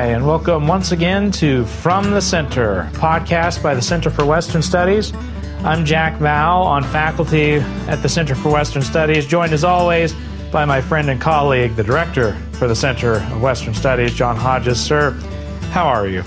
Hi, and welcome once again to From the Center, podcast by the Center for Western Studies. I'm Jack Val on faculty at the Center for Western Studies, joined as always by my friend and colleague, the director for the Center of Western Studies, John Hodges. Sir, how are you?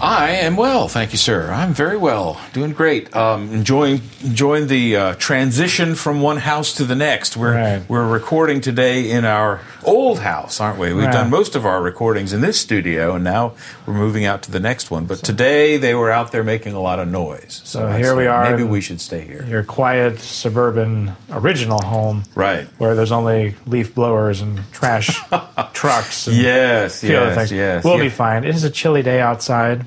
I am well, thank you, sir. I'm very well, doing great. Um, enjoying enjoying the uh, transition from one house to the next. We're Right. we're recording today in our old house, aren't we? We've Right. done most of our recordings in this studio, and now we're moving out to the next one. But today they were out there making a lot of noise. So, So here we are Maybe we should stay here. Your quiet suburban original home, Right. where there's only leaf blowers and trash trucks. And Yes. Yes. things. Yes. We'll be fine. It is a chilly day outside.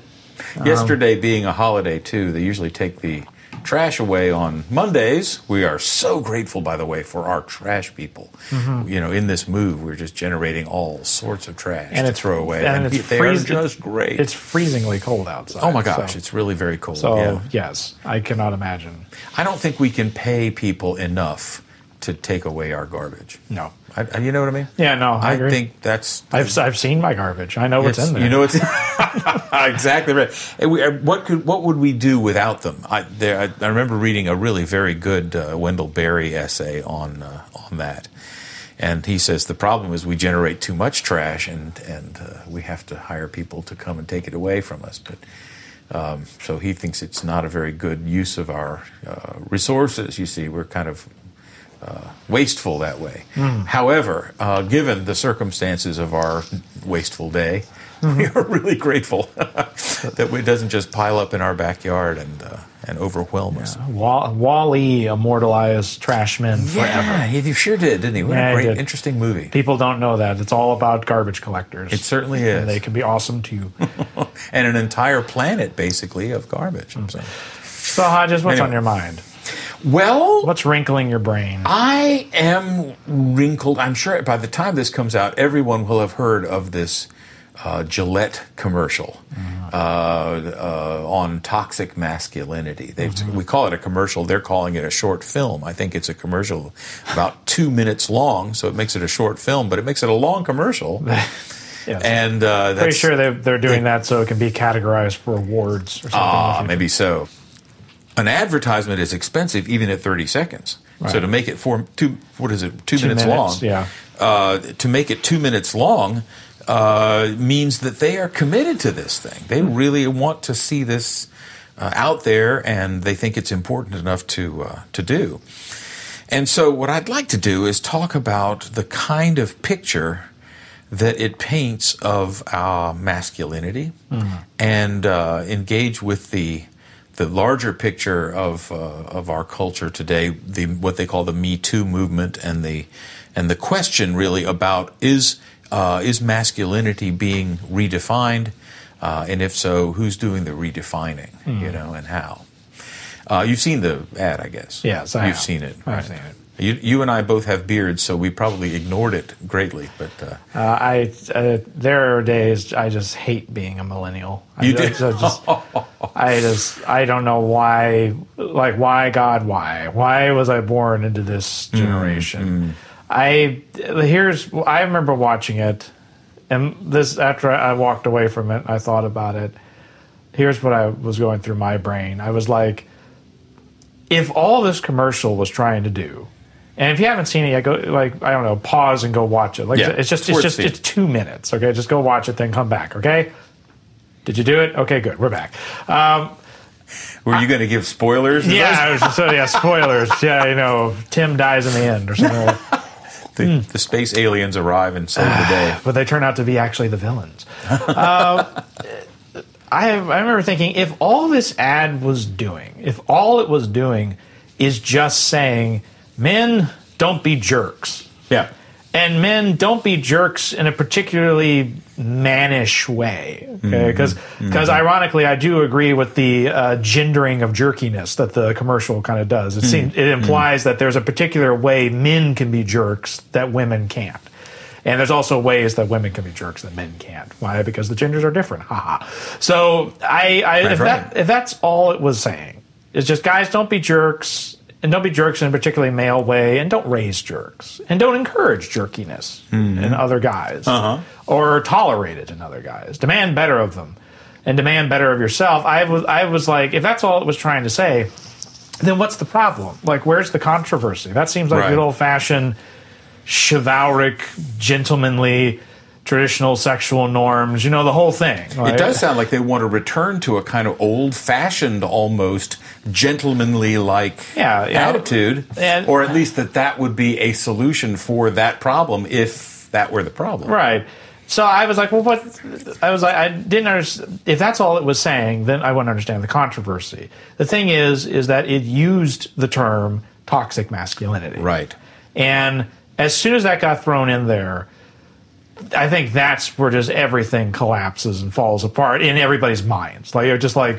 Yesterday being a holiday too, they usually take the trash away on Mondays. We are so grateful, by the way, for our trash people. Mm-hmm. You know, in this move, we're just generating all sorts of trash And to it's- throw away, and and, it's they freeze- are just great. It's freezingly cold outside. oh my gosh, so- it's really very cold. So yeah. yes, I cannot imagine. I don't think we can pay people enough to take away our garbage. No. I, I- you know what I mean? Yeah, no, I, I think that's I've I've seen my garbage. I know what's in there. You know, it's exactly right. And we, what could what would we do without them? I, there, I, I remember reading a really very good uh, Wendell Berry essay on uh, on that, and he says the problem is we generate too much trash, and and uh, we have to hire people to come and take it away from us. But um, so he thinks it's not a very good use of our uh, resources. You see, we're kind of uh, wasteful that way. However, uh, given the circumstances of our wasteful day, we are really grateful that it doesn't just pile up in our backyard and uh, and overwhelm us. Wa- WALL-E immortalized trash men forever. Yeah, he sure did, didn't he? What Yeah, a great, interesting movie. People don't know that it's all about garbage collectors. It certainly is. and they can be awesome too. and an entire planet basically of garbage. So. so Hodges, what's Anyway. on your mind? Well, What's wrinkling your brain? I am wrinkled. I'm sure by the time this comes out, everyone will have heard of this uh, Gillette commercial uh, uh, on toxic masculinity. They've, We call it a commercial. They're calling it a short film. I think it's a commercial about two minutes long, so it makes it a short film, but it makes it a long commercial. Yes. And uh, Pretty sure they, they're doing that so it can be categorized for awards or something. Ah, maybe so. An advertisement is expensive even at 30 seconds. So to make it four, two, what is it, two, Two minutes, minutes, long? yeah. Uh, to make it two minutes long uh, means that they are committed to this thing. They Hmm. really want to see this uh, out there, and they think it's important enough to uh, to do. And so, what I'd like to do is talk about the kind of picture that it paints of our masculinity and uh, engage with the the larger picture of uh, of our culture today, the what they call the Me Too movement, and the and the question really about is uh, is masculinity being redefined, uh, and if so, who's doing the redefining, you know, and how? Uh, you've seen the ad, I guess. Yes, I you've have. seen it. I've right. seen it. You, you and I both have beards, so we probably ignored it greatly. But uh, Uh, I uh, there are days I just hate being a millennial. I You just, do? I just, I just I don't know why. Like why God? Why? Why was I born into this Mm, generation? I here's I remember watching it, and this after I walked away from it, I thought about it. Here's what I was going through my brain. I was like, if all this commercial was trying to do. And if you haven't seen it yet, go like I don't know, pause and go watch it. Like Yeah, it's just it's it's just seeing. it's two minutes. Okay, just go watch it, then come back. Okay. Did you do it? Okay, good. We're back. Um, were you going to give spoilers? Yeah. I was- so yeah, spoilers. Yeah, you know, Tim dies in the end or something. like. The, Hmm. the space aliens arrive and save the day. but they turn out to be actually the villains. Uh, I I remember thinking if all this ad was doing, if all it was doing is just saying, men don't be jerks. Yeah. and men don't be jerks in a particularly mannish way okay mm-hmm. because mm-hmm. ironically i do agree with the uh, gendering of jerkiness that the commercial kind of does it mm. seems it mm. implies that there's a particular way men can be jerks that women can't and there's also ways that women can be jerks that men can't. Why? Because the genders are different. Haha. So I, I if right. that if that's all it was saying, it's just guys don't be jerks and don't be jerks in a particularly male way, and don't raise jerks, and don't encourage jerkiness mm-hmm. in other guys, uh-huh. or tolerate it in other guys. Demand better of them, and demand better of yourself. I was, I was like, if that's all it was trying to say, then what's the problem? Like, where's the controversy? That seems like Right. good old fashioned chivalric, gentlemanly, traditional sexual norms. You know, the whole thing. It does sound like they want to return to a kind of old-fashioned, almost gentlemanly-like Yeah, yeah. attitude, And- or at least that that would be a solution for that problem if that were the problem. Right. So I was like, well, what? I was like, I didn't understand. If that's all it was saying, then I wouldn't understand the controversy. The thing is, is that it used the term toxic masculinity. Right. And as soon as that got thrown in there, I think that's where just everything collapses and falls apart in everybody's minds. Like, you're just like,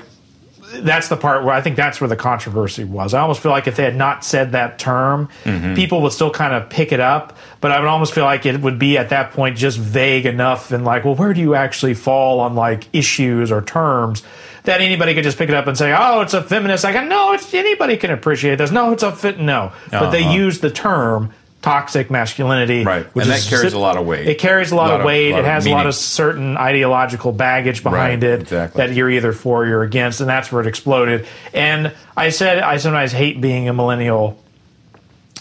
that's the part where I think that's where the controversy was. I almost feel like if they had not said that term, people would still kind of pick it up, but I would almost feel like it would be at that point just vague enough and like, well, where do you actually fall on like issues or terms that anybody could just pick it up and say, oh, it's a feminist. I go, no, it's anybody can appreciate this. No, it's a fit. No, but they Uh-huh. use the term toxic masculinity, Right. which And that carries a lot of weight. It carries a lot, Lot of weight. lot it of has a lot of certain ideological baggage behind Right, it exactly. that you're either for or you're against, and that's where it exploded. And I said I sometimes hate being a millennial,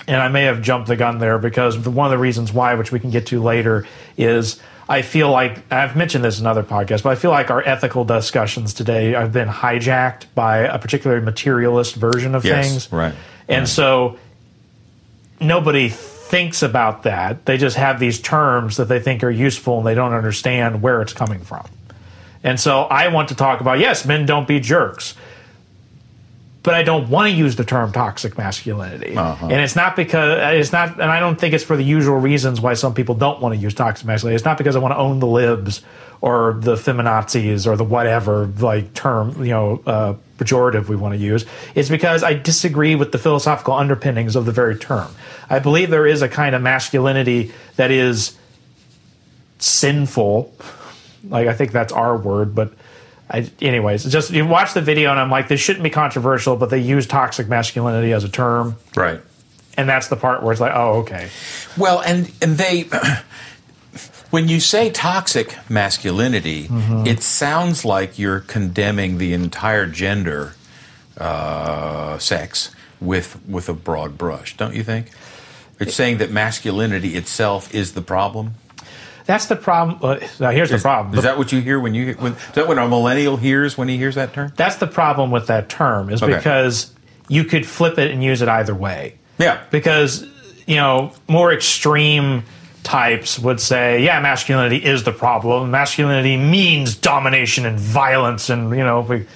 and I may have jumped the gun there because one of the reasons why, which we can get to later, is I feel like I've mentioned this in other podcasts, but I feel like our ethical discussions today have been hijacked by a particularly materialist version of Yes, things, right, And so nobody thinks about that. They just have these terms that they think are useful and they don't understand where it's coming from. And so I want to talk about yes, men don't be jerks. But I don't want to use the term toxic masculinity. Uh-huh. And it's not because it's not and I don't think it's for the usual reasons why some people don't want to use toxic masculinity. It's not because I want to own the libs or the feminazis or the whatever like term, you know, uh, pejorative we want to use. is because I disagree with the philosophical underpinnings of the very term. I believe there is a kind of masculinity that is sinful. Like I think that's our word, but I, anyways, just you watch the video and I'm like, this shouldn't be controversial, but they use toxic masculinity as a term, Right. and that's the part where it's like, oh, okay, Well, and and they when you say toxic masculinity, Mm-hmm. it sounds like you're condemning the entire gender uh, sex with with a broad brush, don't you think? It's saying that masculinity itself is the problem. that's the problem. Uh, now here's the problem. Is that what you hear when you when, is that what a millennial hears when he hears that term? that's the problem with that term is Okay. because you could flip it and use it either way. Yeah. because you know more extreme types would say yeah masculinity is the problem. Masculinity means domination and violence and you know if we you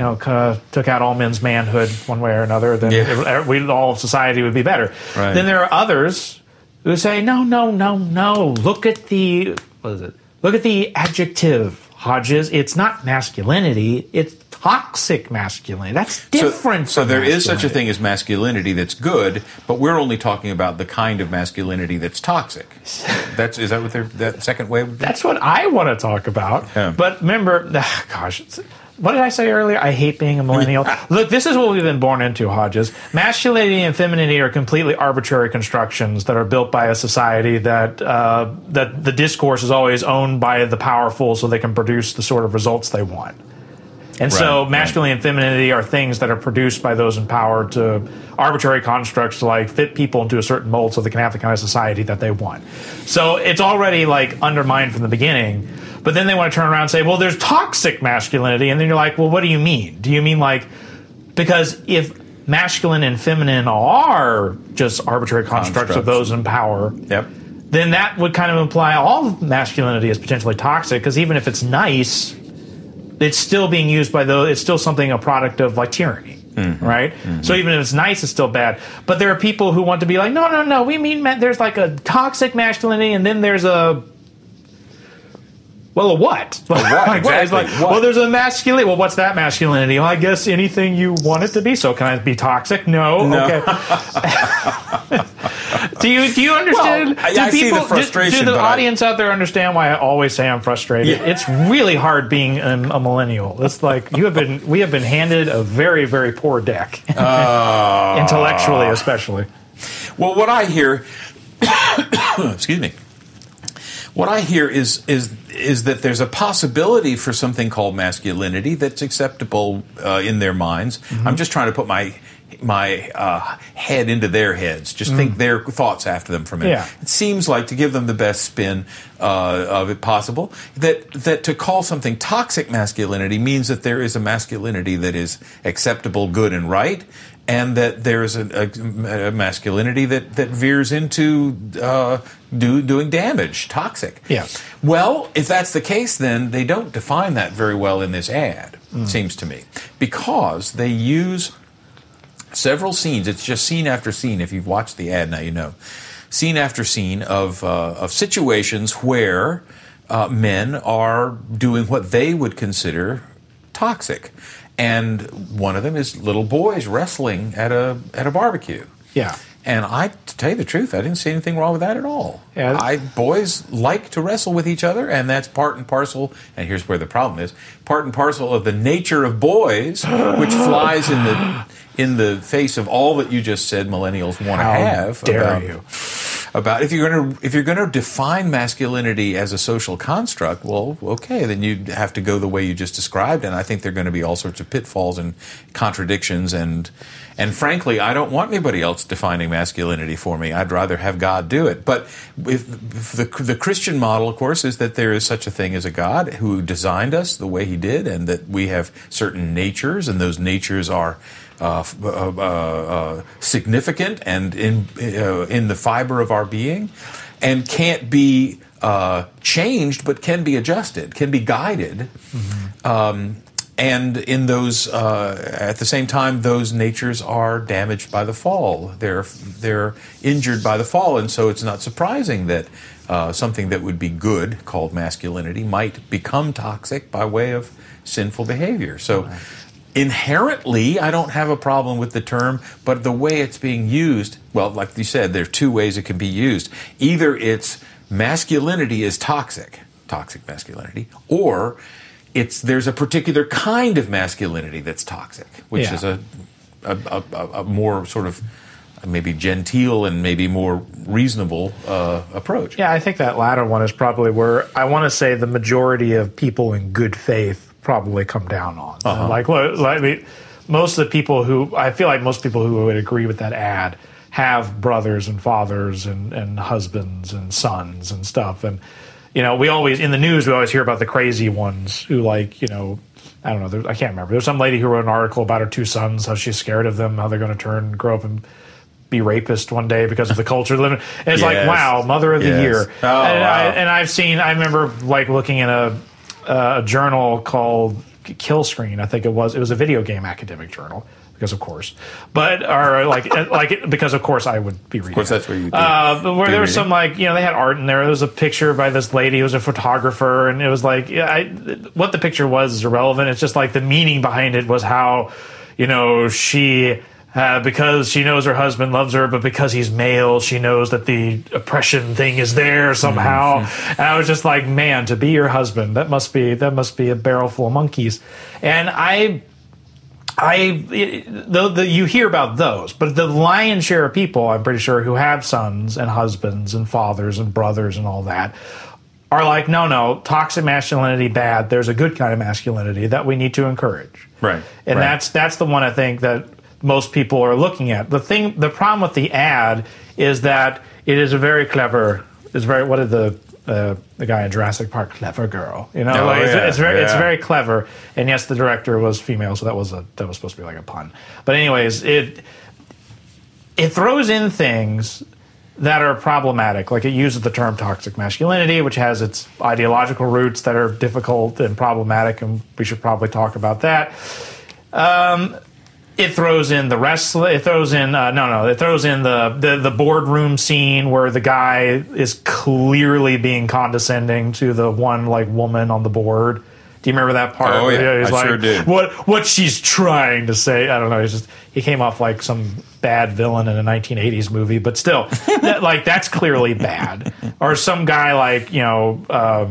know kind of took out all men's manhood one way or another then Yeah. it- we, all of society would be better. Right. then there are others who say no no no no look at the what is it? Look at the adjective hodges. It's not masculinity. It's toxic masculinity that's different So, so there is such a thing as masculinity that's good, but we're only talking about the kind of masculinity that's toxic. That's is that what their that second wave? That's what I want to talk about. Yeah. But remember, gosh, it's, what did I say earlier? I hate being a millennial. Look, this is what we've been born into, Hodges. Masculinity and femininity are completely arbitrary constructions that are built by a society that uh, that the discourse is always owned by the powerful, so they can produce the sort of results they want. And so, Right, masculinity and femininity are things that are produced by those in power to arbitrary constructs to like fit people into a certain mold so they can have the kind of society that they want. So it's already like undermined from the beginning. But then they want to turn around and say, well, there's toxic masculinity. And then you're like, well, what do you mean? Do you mean like, because if masculine and feminine are just arbitrary constructs of those in power, Yep. then that would kind of imply all masculinity is potentially toxic because even if it's nice, it's still being used by those. It's still something a product of like tyranny, mm-hmm. right? Mm-hmm. So even if it's nice, it's still bad. But there are people who want to be like, no, no, no. We mean ma- there's like a toxic masculinity, and then there's a well, a what? what? Like, what? Exactly. like, What? well, there's a masculinity. Well, what's that masculinity? Well, I guess anything you want it to be. So can I be toxic? No. No. Okay. do you do you understand? Well, I- do I see the do- frustration, Do, the but I- audience out there understand why I always say I'm frustrated? Yeah. It's really hard being a, a millennial. It's like you have been. We have been handed a very very poor deck, Uh, intellectually especially. Well, what I hear, excuse me, what I hear is is is that there's a possibility for something called masculinity that's acceptable uh, in their minds. I'm just trying to put my my uh, head into their heads. Just think their thoughts after them for a minute. Yeah. It seems like to give them the best spin uh, of it possible that that to call something toxic masculinity means that there is a masculinity that is acceptable, good, and right. And that there is a, a, a masculinity that, that veers into uh, do, doing damage, toxic. Yes. Well, if that's the case, then they don't define that very well in this ad, it seems to me, because they use several scenes. It's just scene after scene. If you've watched the ad, now you know. Scene after scene of uh, of situations where uh, men are doing what they would consider toxic, and one of them is little boys wrestling at a at a barbecue. Yeah. And I, to tell you the truth, I didn't see anything wrong with that at all. Yeah. I boys like to wrestle with each other, and that's part and parcel. And here's where the problem is: part and parcel of the nature of boys, which flies in the in the face of all that you just said. Millennials want to have. dare about, you? About if you're going to if you're going to define masculinity as a social construct, well, okay, then you have to go the way you just described, and I think there are going to be all sorts of pitfalls and contradictions, and and frankly, I don't want anybody else defining masculinity for me. I'd rather have God do it. But if, the the Christian model, of course, is that there is such a thing as a God who designed us the way He did, and that we have certain natures, and those natures are uh, uh, uh, uh, significant and in uh, in the fiber of our being, and can't be uh, changed, but can be adjusted, can be guided. Um, and in those, uh, at the same time, those natures are damaged by the fall. They're they're injured by the fall, and so it's not surprising that uh, something that would be good, called masculinity, might become toxic by way of sinful behavior. So inherently, I don't have a problem with the term, but the way it's being used, well, like you said, there are two ways it can be used. Either it's masculinity is toxic, toxic masculinity, or it's there's a particular kind of masculinity that's toxic, which Yeah. is a a, a, a more sort of maybe genteel and maybe more reasonable uh, approach. Yeah, I think that latter one is probably where I want to say the majority of people in good faith probably come down on. Uh-huh. Like, I mean, most of the people who I feel like most people who would agree with that ad have brothers and fathers and, and husbands and sons and stuff. And you know, we always in the news we always hear about the crazy ones who like you know. I don't know. There, I can't remember. There's some lady who wrote an article about her two sons, how she's scared of them, how they're going to turn, grow up, and be rapist one day because of the culture living. And it's like, wow, mother of the year. Oh, and, I, and I've seen. I remember like looking in a uh, a journal called Kill Screen. I think it was. It was a video game academic journal because of course, but or like like because of course I would be reading. Of course, that's where you do. Uh, but where there was reading. some like you know they had art in there. There was a picture by this lady who was a photographer, and it was like I, what the picture was is irrelevant. It's just like the meaning behind it was how you know she. Uh, because she knows her husband loves her, but because he's male, she knows that the oppression thing is there somehow. And I was just like, man, to be your husband, that must be that must be a barrel full of monkeys. And I I the, the you hear about those, but the lion's share of people, I'm pretty sure, who have sons and husbands and fathers and brothers and all that, are like, no, no, toxic masculinity bad. There's a good kind of masculinity that we need to encourage, Right, And right. that's that's the one I think that most people are looking at. The thing, the problem with the ad is that it is a very clever. Is very what did the uh, the guy in Jurassic Park clever girl? You know, Oh, like, it's, yeah, it's very it's very clever. And yes, the director was female, so that was a that was supposed to be like a pun. But anyways, it it throws in things that are problematic. Like it uses the term toxic masculinity, which has its ideological roots that are difficult and problematic, and we should probably talk about that. Um, it throws in the wrestling. It throws in uh, no, no. It throws in the, the the boardroom scene where the guy is clearly being condescending to the one like woman on the board Do you remember that part? Oh, yeah. he's I sure did. What what she's trying to say? I don't know. He's just he came off like some bad villain in a 1980s movie, but still, that, like that's clearly bad. Or some guy like you know. Uh,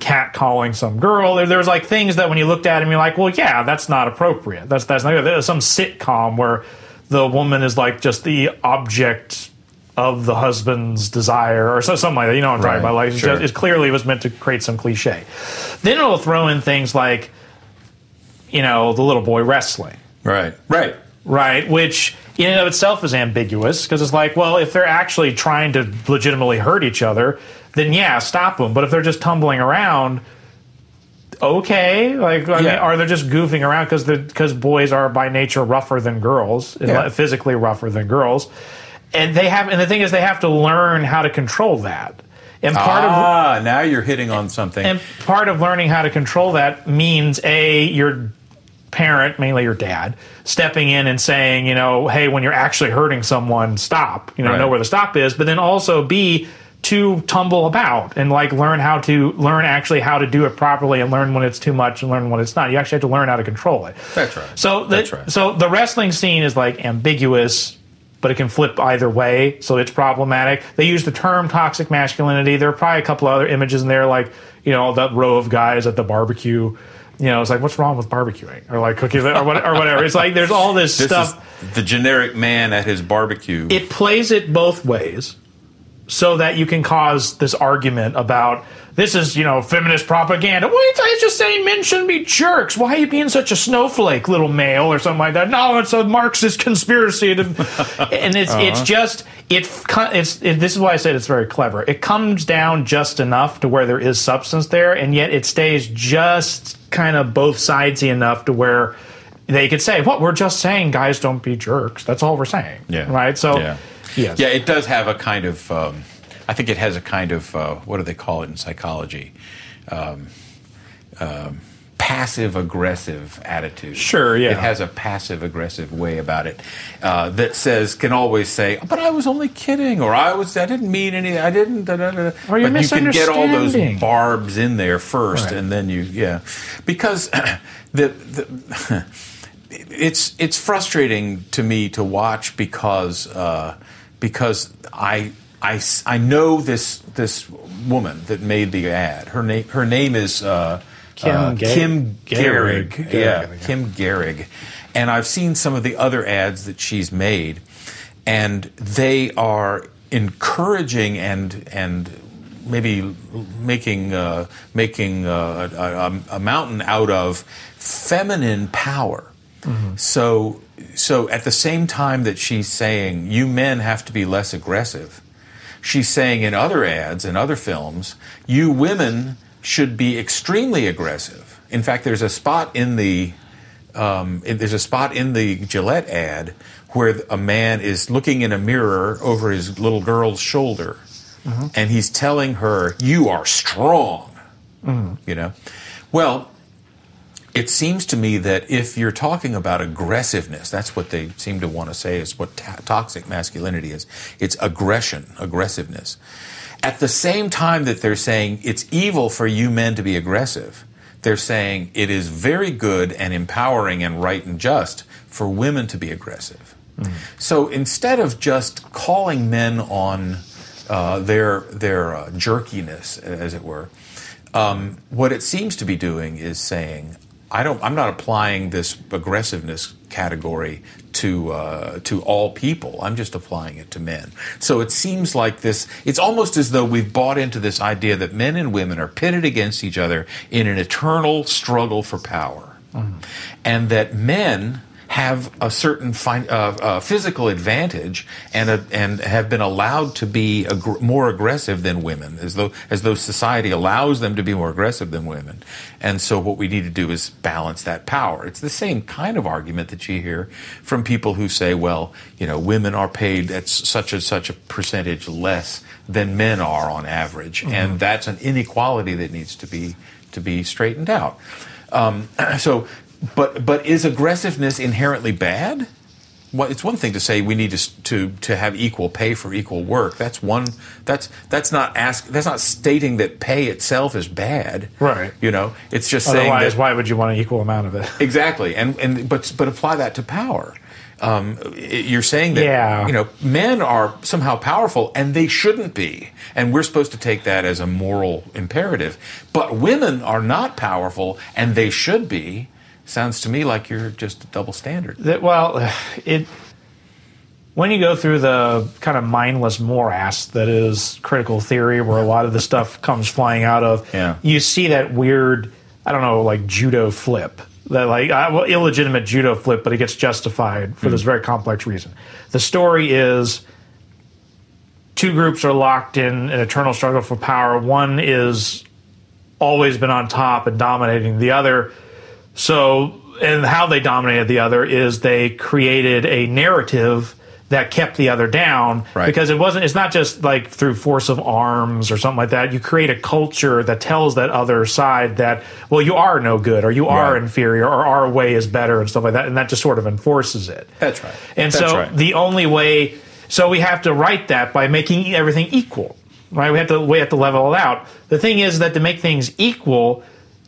cat calling some girl. There, there was like things that when you looked at him, you're like, well, yeah, that's not appropriate. That's that's not. There's some sitcom where the woman is like just the object of the husband's desire or so, something like that. You know what I'm talking Right, about? Like it's just- it clearly was meant to create some cliche. Then it'll throw in things like, you know, the little boy wrestling Right. Right. right? Which in and of itself is ambiguous because it's like, well, if they're actually trying to legitimately hurt each other, then yeah, stop them. But if they're just tumbling around, okay, like I mean, are they just goofing around because because boys are by nature rougher than girls, Yeah. physically rougher than girls, and they have, and the thing is, they have to learn how to control that. And part of ah, now you're hitting on something. and part of learning how to control that means a your parent, mainly your dad, stepping in and saying, you know, hey, when you're actually hurting someone, stop. You know, Right. know where the stop is. But then also b to tumble about and like learn how to learn actually how to do it properly and learn when it's too much and learn when it's not. You actually have to learn how to control it. That's right. So the, That's right. so the wrestling scene is like ambiguous, but it can flip either way, so it's problematic. They use the term toxic masculinity. There are probably a couple other images in there, like you know that row of guys at the barbecue. You know, it's like what's wrong with barbecuing or like cooking or, what, or whatever. It's like there's all this, this stuff. is the generic man at his barbecue. it plays it both ways so that you can cause this argument about this is you know feminist propaganda. Well, it's, it's just saying men shouldn't be jerks. Why are you being such a snowflake, little male, or something like that? No, it's a Marxist conspiracy, to, and it's it's uh-huh. just it it's it, this is why I said it's very clever. It comes down just enough to where there is substance there, and yet it stays just kind of both sidesy enough to where. They could say, "What we're just saying, guys, don't be jerks." That's all we're saying, Yeah. right? So, yeah. Yes, Yeah, it does have a kind of. Um, I think it has a kind of. Uh, what do they call it in psychology? Um, um, passive aggressive attitude. Sure, yeah. It has a passive aggressive way about it uh, that says can always say, "But I was only kidding," or "I was I didn't mean any. I didn't." Da, da, da. Or you're but you can get all those barbs in there first, Right. and then you yeah, because the. the it's it's frustrating to me to watch because uh, because I, I, I know this this woman that made the ad. Her name her name is uh, Kim uh, Ga- Kim Gehrig. Gehrig. Gehrig, Yeah, think. Kim Gehrig, and I've seen some of the other ads that she's made, and they are encouraging and and maybe making uh, making uh, a, a, a mountain out of feminine power. So so at the same time that she's saying you men have to be less aggressive, she's saying in other ads and other films you women should be extremely aggressive. In fact, there's a spot in the um, there's a spot in the Gillette ad where a man is looking in a mirror over his little girl's shoulder, and he's telling her, "You are strong." You know, well. It seems to me that if you're talking about aggressiveness, that's what they seem to want to say is what to- toxic masculinity is. It's aggression, aggressiveness. At the same time that they're saying it's evil for you men to be aggressive, they're saying it is very good and empowering and right and just for women to be aggressive. So instead of just calling men on uh, their their uh, jerkiness, as it were, um, what it seems to be doing is saying, I don't. I'm not applying this aggressiveness category to uh, to all people. I'm just applying it to men. So it seems like this. It's almost as though we've bought into this idea that men and women are pitted against each other in an eternal struggle for power, and that men have a certain fin- uh, uh, physical advantage and a, and have been allowed to be aggr- more aggressive than women, as though as though society allows them to be more aggressive than women. And so, what we need to do is balance that power. It's the same kind of argument that you hear from people who say, "Well, you know, women are paid at such and such a percentage less than men are on average, and that's an inequality that needs to be to be straightened out." Um, so, but but is aggressiveness inherently bad? well, it's one thing to say we need to, to to have equal pay for equal work. That's one. That's that's not ask. That's not stating that pay itself is bad. Right. You know, it's just saying Otherwise, why would you want an equal amount of it? exactly. And and but but apply that to power. Um, you're saying that Yeah. you know men are somehow powerful and they shouldn't be, and we're supposed to take that as a moral imperative. But women are not powerful and they should be. Sounds to me like you're just a double standard. that well it when you go through the kind of mindless morass that is critical theory where a lot of the stuff comes flying out of Yeah. you see that weird i don't know like judo flip. That like uh, well, illegitimate judo flip but it gets justified for this very complex reason. The story is two groups are locked in an eternal struggle for power. One is always been on top and dominating the other so, and how they dominated the other is they created a narrative that kept the other down Right. because it wasn't it's not just like through force of arms or something like that you create a culture that tells that other side that well you are no good or you are Right. inferior or our way is better and stuff like that and that just sort of enforces it That's right. and That's so right. the only way, so we have to write that by making everything equal, right? We have to we have to level it out. The thing is that to make things equal,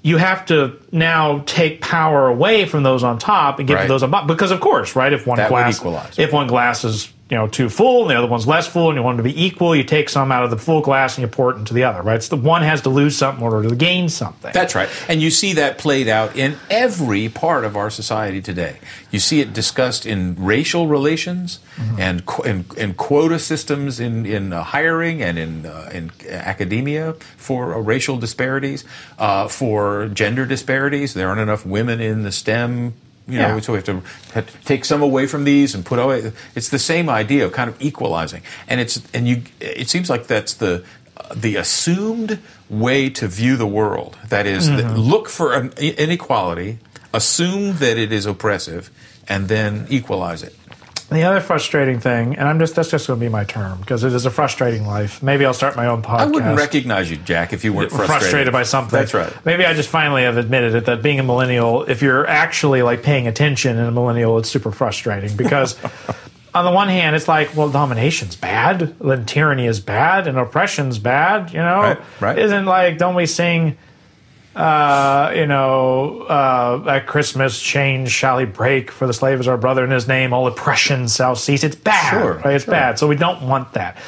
you have to now take power away from those on top and give Right. to those on bottom. Because of course, right? If one That glass, if one glass is you know too full and the other one's less full, and you want them to be equal, you take some out of the full glass and you pour it into the other, right? So the one has to lose something in order to gain something. That's right. And you see that played out in every part of our society today. You see it discussed in racial relations and, qu- and, and quota systems in, in uh, hiring and in, uh, in academia for uh, racial disparities, uh, for gender disparities. There aren't enough women in the STEM. You know, Yeah. so we have to, have to take some away from these and put away. It's the same idea of kind of equalizing, and it's and you. It seems like that's the the assumed way to view the world. That is, Mm-hmm. that look for an inequality, assume that it is oppressive, and then equalize it. The other frustrating thing, and I'm just that's just going to be my term because it is a frustrating life. Maybe I'll start my own podcast. I wouldn't recognize you, Jack, if you weren't frustrated. frustrated by something. That's right. Maybe I just finally have admitted it that being a millennial, if you're actually like paying attention in a millennial, it's super frustrating because on the one hand, it's like, well, domination's bad, then tyranny is bad, and oppression's bad. You know, Right, right. Isn't like don't we sing? Uh, you know, uh, at Christmas, chains shall he break, for the slave is our brother in his name, all oppression shall cease. It's bad, Sure, right? It's sure. bad. So we don't want that.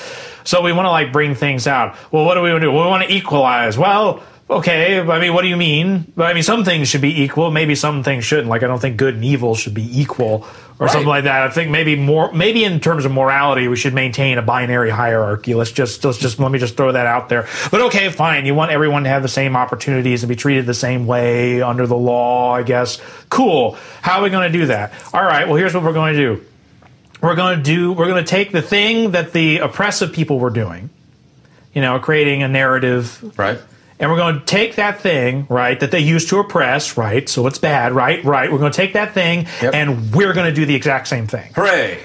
So we want to like bring things out. Well, what do we want to do? Well, we want to equalize. Well, okay. I mean, what do you mean? I mean, some things should be equal. Maybe some things shouldn't. Like, I don't think good and evil should be equal or Right. something like that. I think maybe more, maybe in terms of morality, we should maintain a binary hierarchy. Let's just, let's just, let me just throw that out there. But okay, fine. You want everyone to have the same opportunities and be treated the same way under the law, I guess. Cool. How are we going to do that? All right. Well, here's what we're going to do we're going to do we're going to take the thing that the oppressive people were doing you know creating a narrative Right? And we're going to take that thing right that they used to oppress right so it's bad right right we're going to take that thing Yep. and we're going to do the exact same thing Hooray!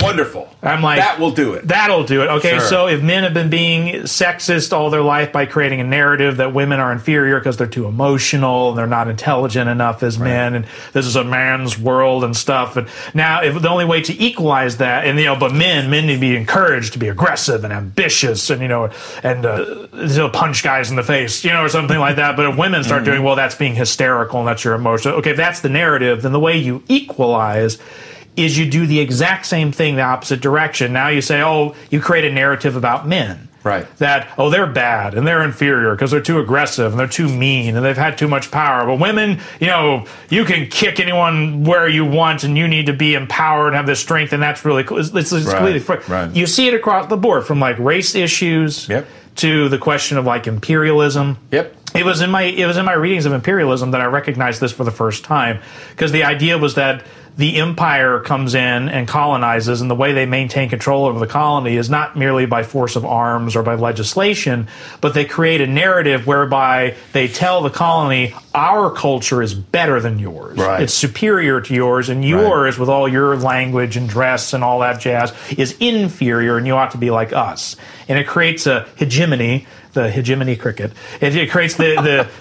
Wonderful. I'm like that will do it. That'll do it. Okay, Sure. so if men have been being sexist all their life by creating a narrative that women are inferior because they're too emotional and they're not intelligent enough as men, and this is a man's world and stuff, and now if the only way to equalize that, and you know, but men, men need to be encouraged to be aggressive and ambitious, and you know, and uh, to punch guys in the face, you know, or something like that. But if women start Mm-hmm. doing, well, that's being hysterical and that's your emotion. Okay, if that's the narrative, then the way you equalize is you do the exact same thing the opposite direction. Now you say, oh, you create a narrative about men. Right. That, oh, they're bad and they're inferior because they're too aggressive and they're too mean and they've had too much power. But women, you know, you can kick anyone where you want and you need to be empowered and have this strength. And that's really cool. It's, it's, it's Right, completely right. You see it across the board from like race issues Yep. to the question of like imperialism. Yep. It was in my it was in my readings of imperialism that I recognized this for the first time because the idea was that the empire comes in and colonizes, and the way they maintain control over the colony is not merely by force of arms or by legislation, but they create a narrative whereby they tell the colony, "Our culture is better than yours. Right. It's superior to yours, and yours, with all your language and dress and all that jazz, is inferior, and you ought to be like us." And it creates a hegemony the hegemony cricket. It, it creates the,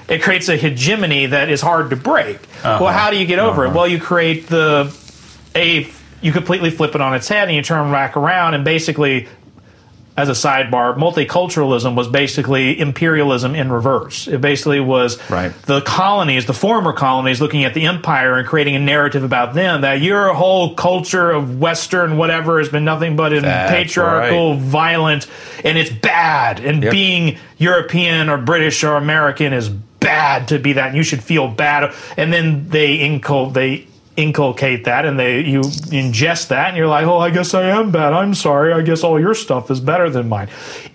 the it creates a hegemony that is hard to break. Well, uh-huh. how do you get over it? Uh-huh. Well, you create the a you completely flip it on its head and you turn back around and basically as a sidebar, multiculturalism was basically imperialism in reverse. It basically was Right. the colonies, the former colonies, looking at the empire and creating a narrative about them that your whole culture of Western whatever has been nothing but patriarchal, violent, and it's bad. And Yep. being European or British or American is bad to be that, and you should feel bad. And then they incul they inculcate that and they you ingest that and you're like oh i guess i am bad. I'm sorry. I guess all your stuff is better than mine.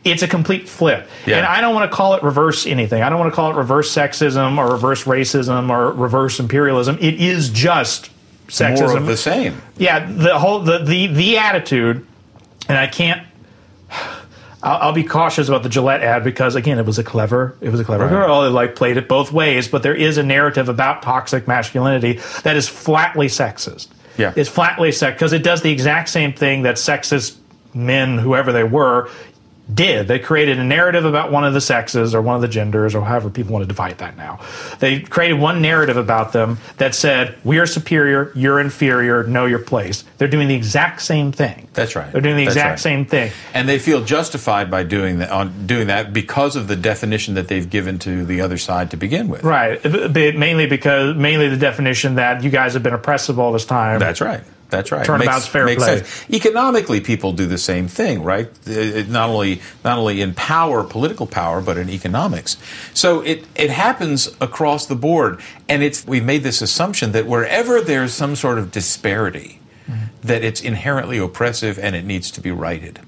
It's a complete flip. Yeah. and i don't want to call it reverse anything. I don't want to call it reverse sexism or reverse racism or reverse imperialism. It is just sexism More of the same. yeah the whole the the, the attitude and i can't I'll, I'll be cautious about the Gillette ad because again, it was a clever, it was a clever Right. girl. It like played it both ways, but there is a narrative about toxic masculinity that is flatly sexist. Yeah. it's flatly sexist because it does the exact same thing that sexist men, whoever they were, did. They created a narrative about one of the sexes or one of the genders or however people want to divide that now. They created one narrative about them that said, we are superior, you're inferior, know your place. They're doing the exact same thing. That's right. They're doing the That's exact right. same thing. And they feel justified by doing that on doing that because of the definition that they've given to the other side to begin with. Right. B- b- Mainly because, mainly the definition that you guys have been oppressive all this time. That's right. That's right. Turnabout's fair play. sense. Economically, people do the same thing, right? Uh, Not only not only in power, political power, but in economics. So it it happens across the board, and it's we've made this assumption that wherever there's some sort of disparity, that it's inherently oppressive and it needs to be righted.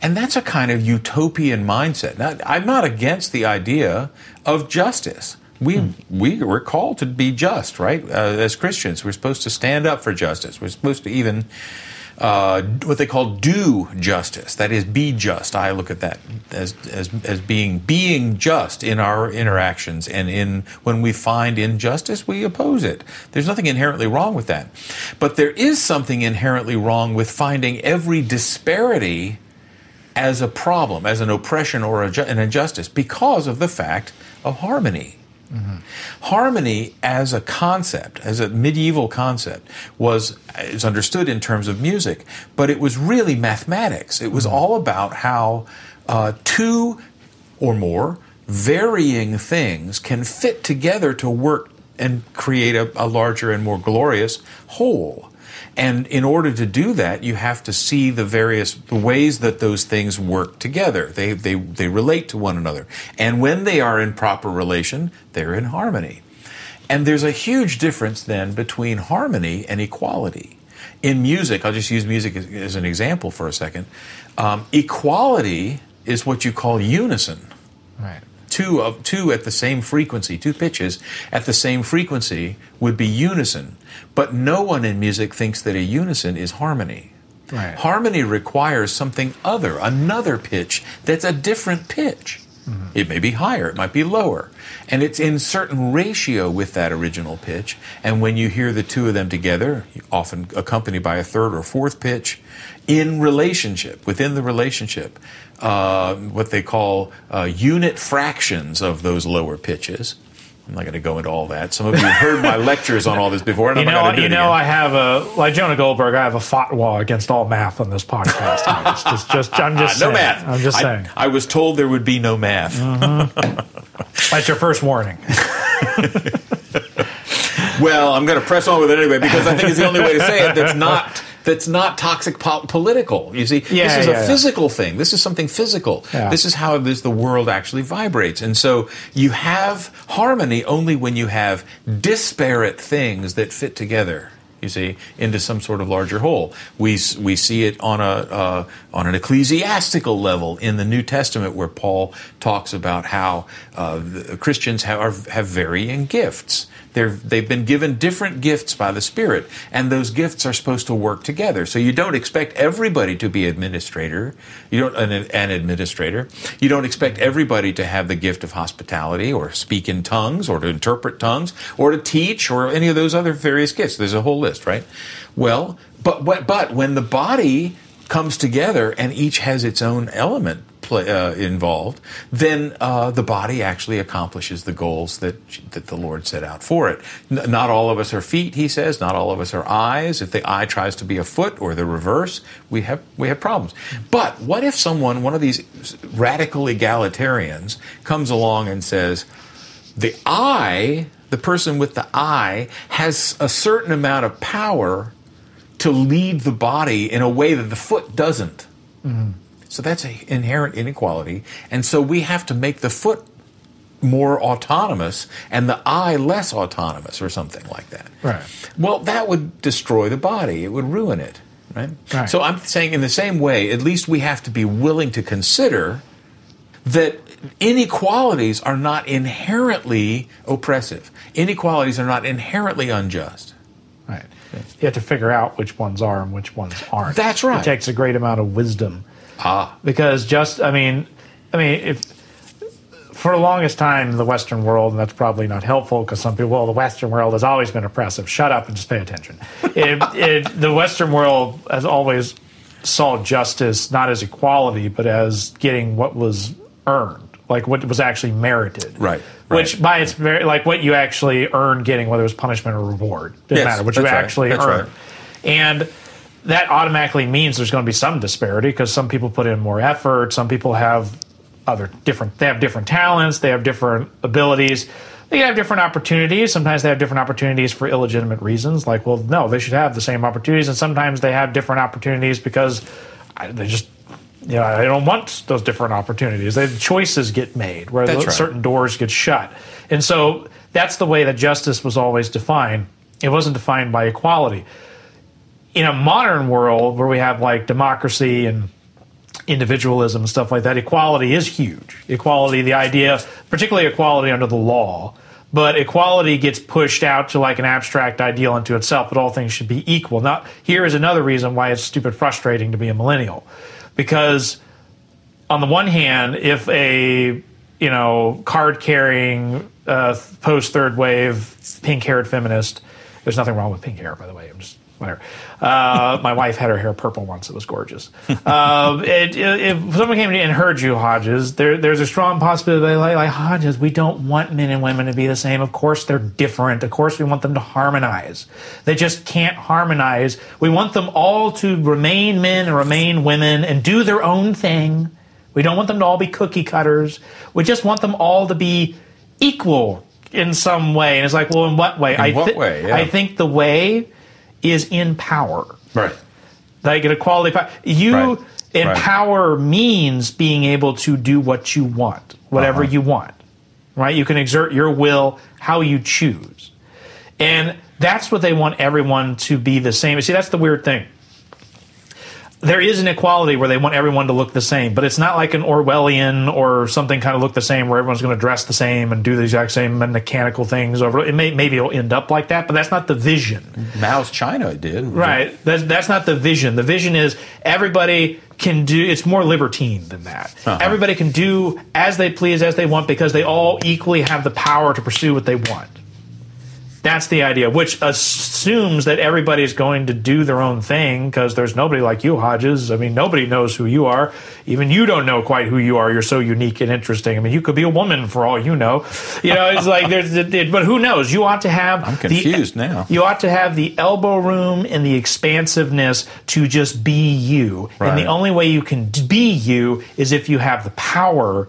And that's a kind of utopian mindset. Now, I'm not against the idea of justice. We, we we're called to be just, right? Uh, as Christians, we're supposed to stand up for justice. We're supposed to even uh, what they call do justice. That is, be just. I look at that as, as, as being being just in our interactions, and in when we find injustice, we oppose it. There's nothing inherently wrong with that, but there is something inherently wrong with finding every disparity as a problem, as an oppression or a, an injustice, because of the fact of harmony. Harmony as a concept, as a medieval concept, was is understood in terms of music, but it was really mathematics. It was all about how uh, two or more varying things can fit together to work and create a, a larger and more glorious whole. And in order to do that, you have to see the various the ways that those things work together. They, they, they relate to one another. And when they are in proper relation, they're in harmony. And there's a huge difference then between harmony and equality. In music, I'll just use music as, as an example for a second. Um, equality is what you call unison Right. Two of two at the same frequency, two pitches at the same frequency would be unison. But no one in music thinks that a unison is harmony. Right. Harmony requires something other, another pitch that's a different pitch. It may be higher, it might be lower. And it's in certain ratio with that original pitch. And when you hear the two of them together, often accompanied by a third or fourth pitch, in relationship, within the relationship, uh, what they call uh, unit fractions of those lower pitches. I'm not going to go into all that. Some of you have heard my lectures on all this before, and You I'm not know, going to do you know, again. I have a like Jonah Goldberg. I have a fatwa against all math on this podcast. It's just, just, I'm just no saying. math. I'm just I- saying. I, was told there would be no math. Mm-hmm. That's your first warning. Well, I'm going to press on with it anyway because I think it's the only way to say it. That's not that's not toxic po- political. You see, Yeah, this is yeah, a yeah. physical thing. This is something physical. This is how this the world actually vibrates. And so you have harmony only when you have disparate things that fit together. You see, into some sort of larger whole. We we see it on a uh, on an ecclesiastical level in the New Testament, where Paul talks about how uh, the Christians have are, have varying gifts. They're, they've been given different gifts by the Spirit, and those gifts are supposed to work together. So you don't expect everybody to be administrator. You don't an, an administrator. You don't expect everybody to have the gift of hospitality, or speak in tongues, or to interpret tongues, or to teach, or any of those other various gifts. There's a whole list, right? Well, but but, but when the body comes together and each has its own element play, uh, involved, then uh, the body actually accomplishes the goals that that the Lord set out for it. N- not all of us are feet, he says. Not all of us are eyes. If the eye tries to be a foot or the reverse, we have we have problems. But what if someone, one of these radical egalitarians, comes along and says, the eye, the person with the eye, has a certain amount of power to lead the body in a way that the foot doesn't. So that's an inherent inequality. And so we have to make the foot more autonomous and the eye less autonomous or something like that. Right. Well, that would destroy the body, it would ruin it. Right? Right. So I'm saying, in the same way, at least we have to be willing to consider that inequalities are not inherently oppressive. Inequalities are not inherently unjust. Right. You have to figure out which ones are and which ones aren't. That's right. It takes a great amount of wisdom. Ah. Because just, I mean, I mean, if for the longest time, the Western world, and that's probably not helpful because some people, well, the Western world has always been oppressive. Shut up and just pay attention. it, it, the Western world has always saw justice not as equality, but as getting what was earned, like what was actually merited. Right, Which right. by its very, like what you actually earned getting, whether it was punishment or reward, didn't Yes, matter, what you right, actually that's earned. right. And that automatically means there's going to be some disparity because some people put in more effort, some people have other different they have different talents, they have different abilities. They have different opportunities. Sometimes they have different opportunities for illegitimate reasons. Like, well, no, they should have the same opportunities. And sometimes they have different opportunities because they just, you know, they don't want those different opportunities. They, choices get made where those right. certain doors get shut. And so that's the way that justice was always defined. It wasn't defined by equality in a modern world where we have like democracy and individualism and stuff like that, equality is huge. Equality, the idea, particularly equality under the law, but equality gets pushed out to like an abstract ideal unto itself, that all things should be equal. Now, here is another reason why it's stupid frustrating to be a millennial. Because on the one hand, if a you know card carrying uh, post third wave pink haired feminist, there's nothing wrong with pink hair, by the way. I'm just whatever. Uh, my wife had her hair purple once; it was gorgeous. Um, it, it, if someone came to you and heard you, Hodges, there, there's a strong possibility like, like Hodges. We don't want men and women to be the same. Of course, they're different. Of course, we want them to harmonize. They just can't harmonize. We want them all to remain men and remain women and do their own thing. We don't want them to all be cookie cutters. We just want them all to be equal in some way. And it's like, well, in what way? I what way? Yeah. I think the way is in power. Right. Like an equality power. You Right. Right. power means being able to do what you want, whatever Uh-huh. you want. Right? You can exert your will how you choose. And that's what they want everyone to be the same. See, that's the weird thing. There is an equality where they want everyone to look the same, but it's not like an Orwellian or something kind of look the same where everyone's going to dress the same and do the exact same mechanical things over. It may maybe it'll end up like that, but that's not the vision. Mao's China did. Right. That's, that's not the vision. The vision is everybody can do, it's more libertine than that. Uh-huh. Everybody can do as they please, as they want, because they all equally have the power to pursue what they want. That's the idea, which assumes that everybody's going to do their own thing because there's nobody like you, Hodges. I mean, nobody knows who you are. Even you don't know quite who you are. You're so unique and interesting. I mean, you could be a woman for all you know. You know, it's like there's, it, but who knows? You ought to have. I'm confused now. You ought to have the elbow room and the expansiveness to just be you. And the only way you can be you is if you have the power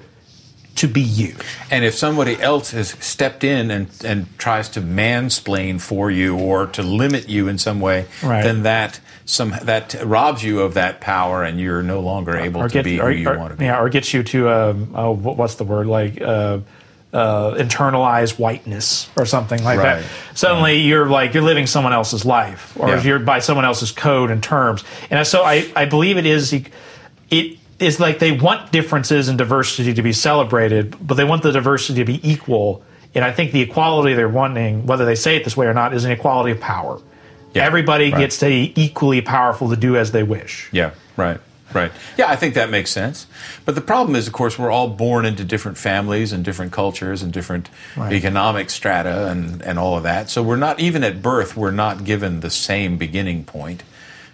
to be you. And if somebody else has stepped in and, and tries to mansplain for you or to limit you in some way, Right. then that some that robs you of that power, and you're no longer able to be or, who you or- want to be. Yeah, or gets you to um, oh, what's the word like uh, uh, internalize whiteness or something like Right. that. Suddenly you're like you're living someone else's life, or Yeah. you're by someone else's code and terms. And so I, I believe it is it is like they want differences and diversity to be celebrated, but they want the diversity to be equal. And I think the equality they're wanting, whether they say it this way or not, is an equality of power. Yeah, Everybody right. gets to be equally powerful to do as they wish. Yeah, right, right. Yeah, I think that makes sense. But the problem is, of course, we're all born into different families and different cultures and different Right. economic strata and, and all of that. So we're not, even at birth, we're not given the same beginning point.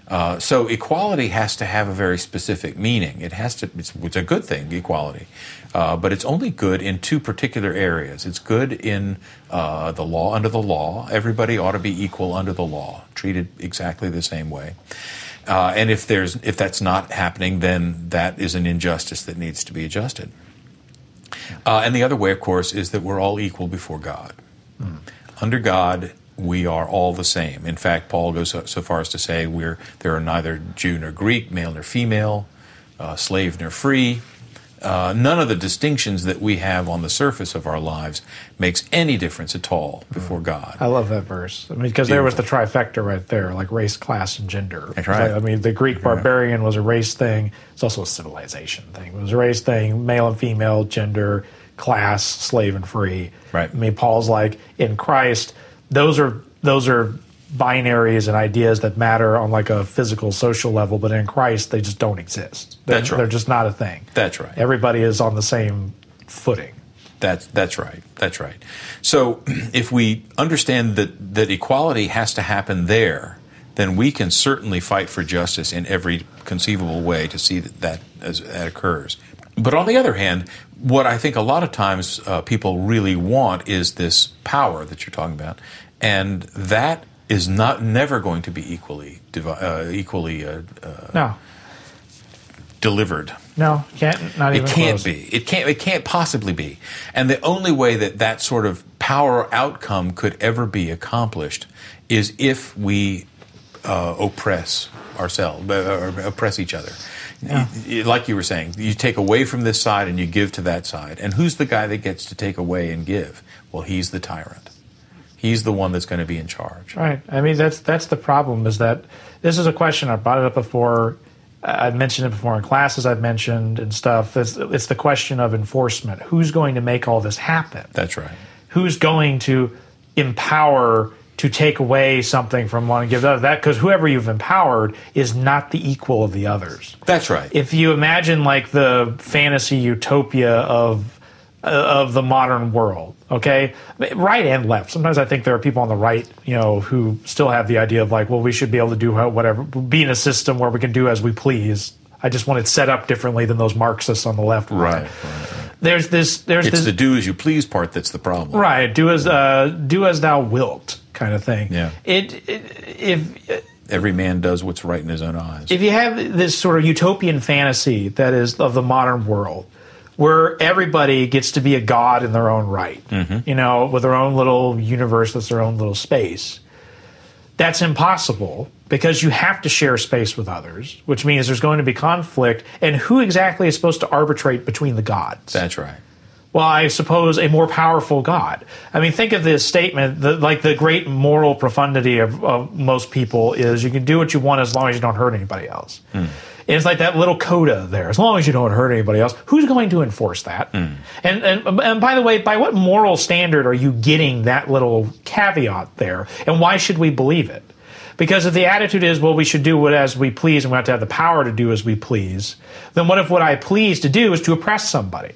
Uh, so equality has to have a very specific meaning. It has to. It's, it's a good thing, equality, uh, but it's only good in two particular areas. It's good in uh, the law. Under the law, everybody ought to be equal under the law, treated exactly the same way. Uh, and if there's if that's not happening, then that is an injustice that needs to be adjusted. Uh, and the other way, of course, is that we're all equal before God. Mm. Under God, we are all the same. In fact, Paul goes so, so, far as to say we're there are neither Jew nor Greek, male nor female, uh, slave nor free. Uh, none of the distinctions that we have on the surface of our lives makes any difference at all before mm. God. I love that verse. I mean, because there was the trifecta right there, like race, class, and gender. That's right. I mean, the Greek barbarian was a race thing. It's also a civilization thing. It was a race thing, male and female, gender, class, slave and free. Right. I mean, Paul's like in Christ those are those are binaries and ideas that matter on like a physical social level but in christ they just don't exist. They're, that's right. they're just not a thing. That's right. Everybody is on the same footing. That's that's right. That's right. So if we understand that that equality has to happen there then we can certainly fight for justice in every conceivable way to see that that, as, that occurs. But on the other hand, what I think a lot of times uh, people really want is this power that you're talking about, and that is not never going to be equally uh, equally uh, uh, no delivered. No, can't not even. It can't close. be. It can't. It can't possibly be. And the only way that that sort of power outcome could ever be accomplished is if we uh, oppress ourselves, uh, or oppress each other. Yeah. like you were saying, you take away from this side and you give to that side. And who's the guy that gets to take away and give? Well, he's the tyrant. He's the one that's going to be in charge. Right. I mean, that's that's the problem. Is that this is a question I brought it up before. I've mentioned it before in classes. I've mentioned and stuff. It's, it's the question of enforcement. Who's going to make all this happen? That's right. Who's going to empower to take away something from one and give the That because whoever you've empowered is not the equal of the others. That's right. If you imagine like the fantasy utopia of uh, of the modern world, okay, right and left. Sometimes I think there are people on the right, you know, who still have the idea of like, well, we should be able to do whatever, be in a system where we can do as we please. I just want it set up differently than those Marxists on the left. Right. right, right there's this there's it's this, the do as you please part that's the problem right do as uh, do as thou wilt kind of thing yeah it, it if every man does what's right in his own eyes if you have this sort of utopian fantasy that is of the modern world where everybody gets to be a god in their own right mm-hmm. you know with their own little universe that's their own little space that's impossible because you have to share space with others, which means there's going to be conflict. And who exactly is supposed to arbitrate between the gods? That's right. Well, I suppose a more powerful God. I mean, think of this statement, the, like the great moral profundity of, of, most people is you can do what you want as long as you don't hurt anybody else. Mm. And it's like that little coda there. As long as you don't hurt anybody else, who's going to enforce that? Mm. And, and and by the way, by what moral standard are you getting that little caveat there? And why should we believe it? Because if the attitude is, well, we should do what as we please and we have to have the power to do as we please, then what if what I please to do is to oppress somebody?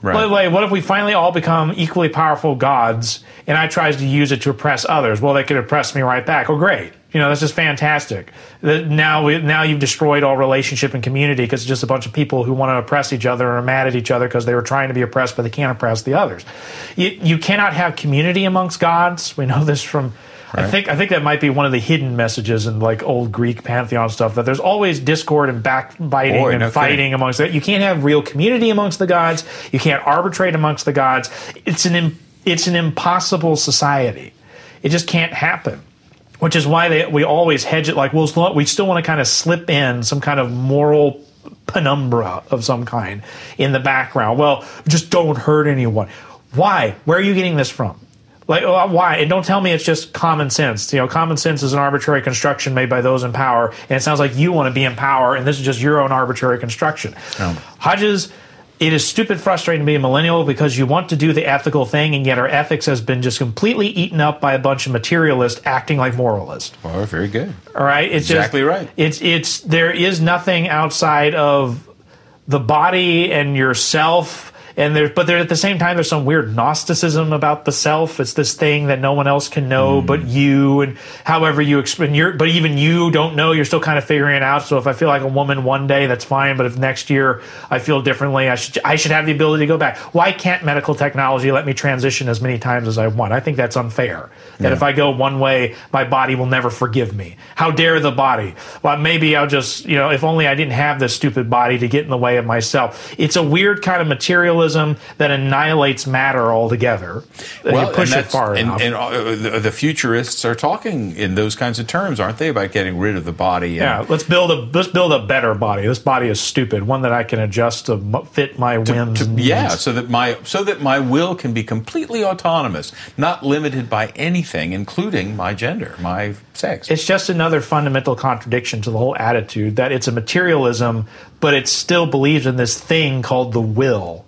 Right. like what if we finally all become equally powerful gods and I tries to use it to oppress others? Well, they could oppress me right back. Oh, great. You know, that's just fantastic. Now, we, now you've destroyed all relationship and community because it's just a bunch of people who want to oppress each other and are mad at each other because they were trying to be oppressed, but they can't oppress the others. You, you cannot have community amongst gods. We know this from Right. I think I think that might be one of the hidden messages in like old Greek pantheon stuff that there's always discord and backbiting Boy, and no fighting kidding. amongst it. You can't have real community amongst the gods. You can't arbitrate amongst the gods. It's an it's an impossible society. It just can't happen. Which is why they, we always hedge it like well, we still want to kind of slip in some kind of moral penumbra of some kind in the background. Well, just don't hurt anyone. Why? Where are you getting this from? Like uh, why? And don't tell me it's just common sense. You know, common sense is an arbitrary construction made by those in power, and it sounds like you want to be in power, and this is just your own arbitrary construction. Oh. Hodges, it is stupid frustrating to be a millennial because you want to do the ethical thing, and yet our ethics has been just completely eaten up by a bunch of materialists acting like moralists. Oh, very good. All right, it's exactly just, right. It's it's there is nothing outside of the body and yourself and there, but there at the same time, there's some weird Gnosticism about the self. It's this thing that no one else can know hmm. but you, and however you explain your, but even you don't know. You're still kind of figuring it out. So if I feel like a woman one day, that's fine. But if next year I feel differently, I should I should have the ability to go back. Why can't medical technology let me transition as many times as I want? I think that's unfair. That if I go one way, my body will never forgive me. How dare the body? Well, maybe I'll just you know, if only I didn't have this stupid body to get in the way of myself. It's a weird kind of materialism that annihilates matter altogether. If you push it far and, enough. and uh, the, the futurists are talking in those kinds of terms, aren't they? About getting rid of the body. And, yeah, let's build a let's build a better body. This body is stupid, one that I can adjust to fit my whims. and Yeah, so that my so that my will can be completely autonomous, not limited by anything, including my gender, my sex. it's just another fundamental contradiction to the whole attitude that it's a materialism, but it still believes in this thing called the will.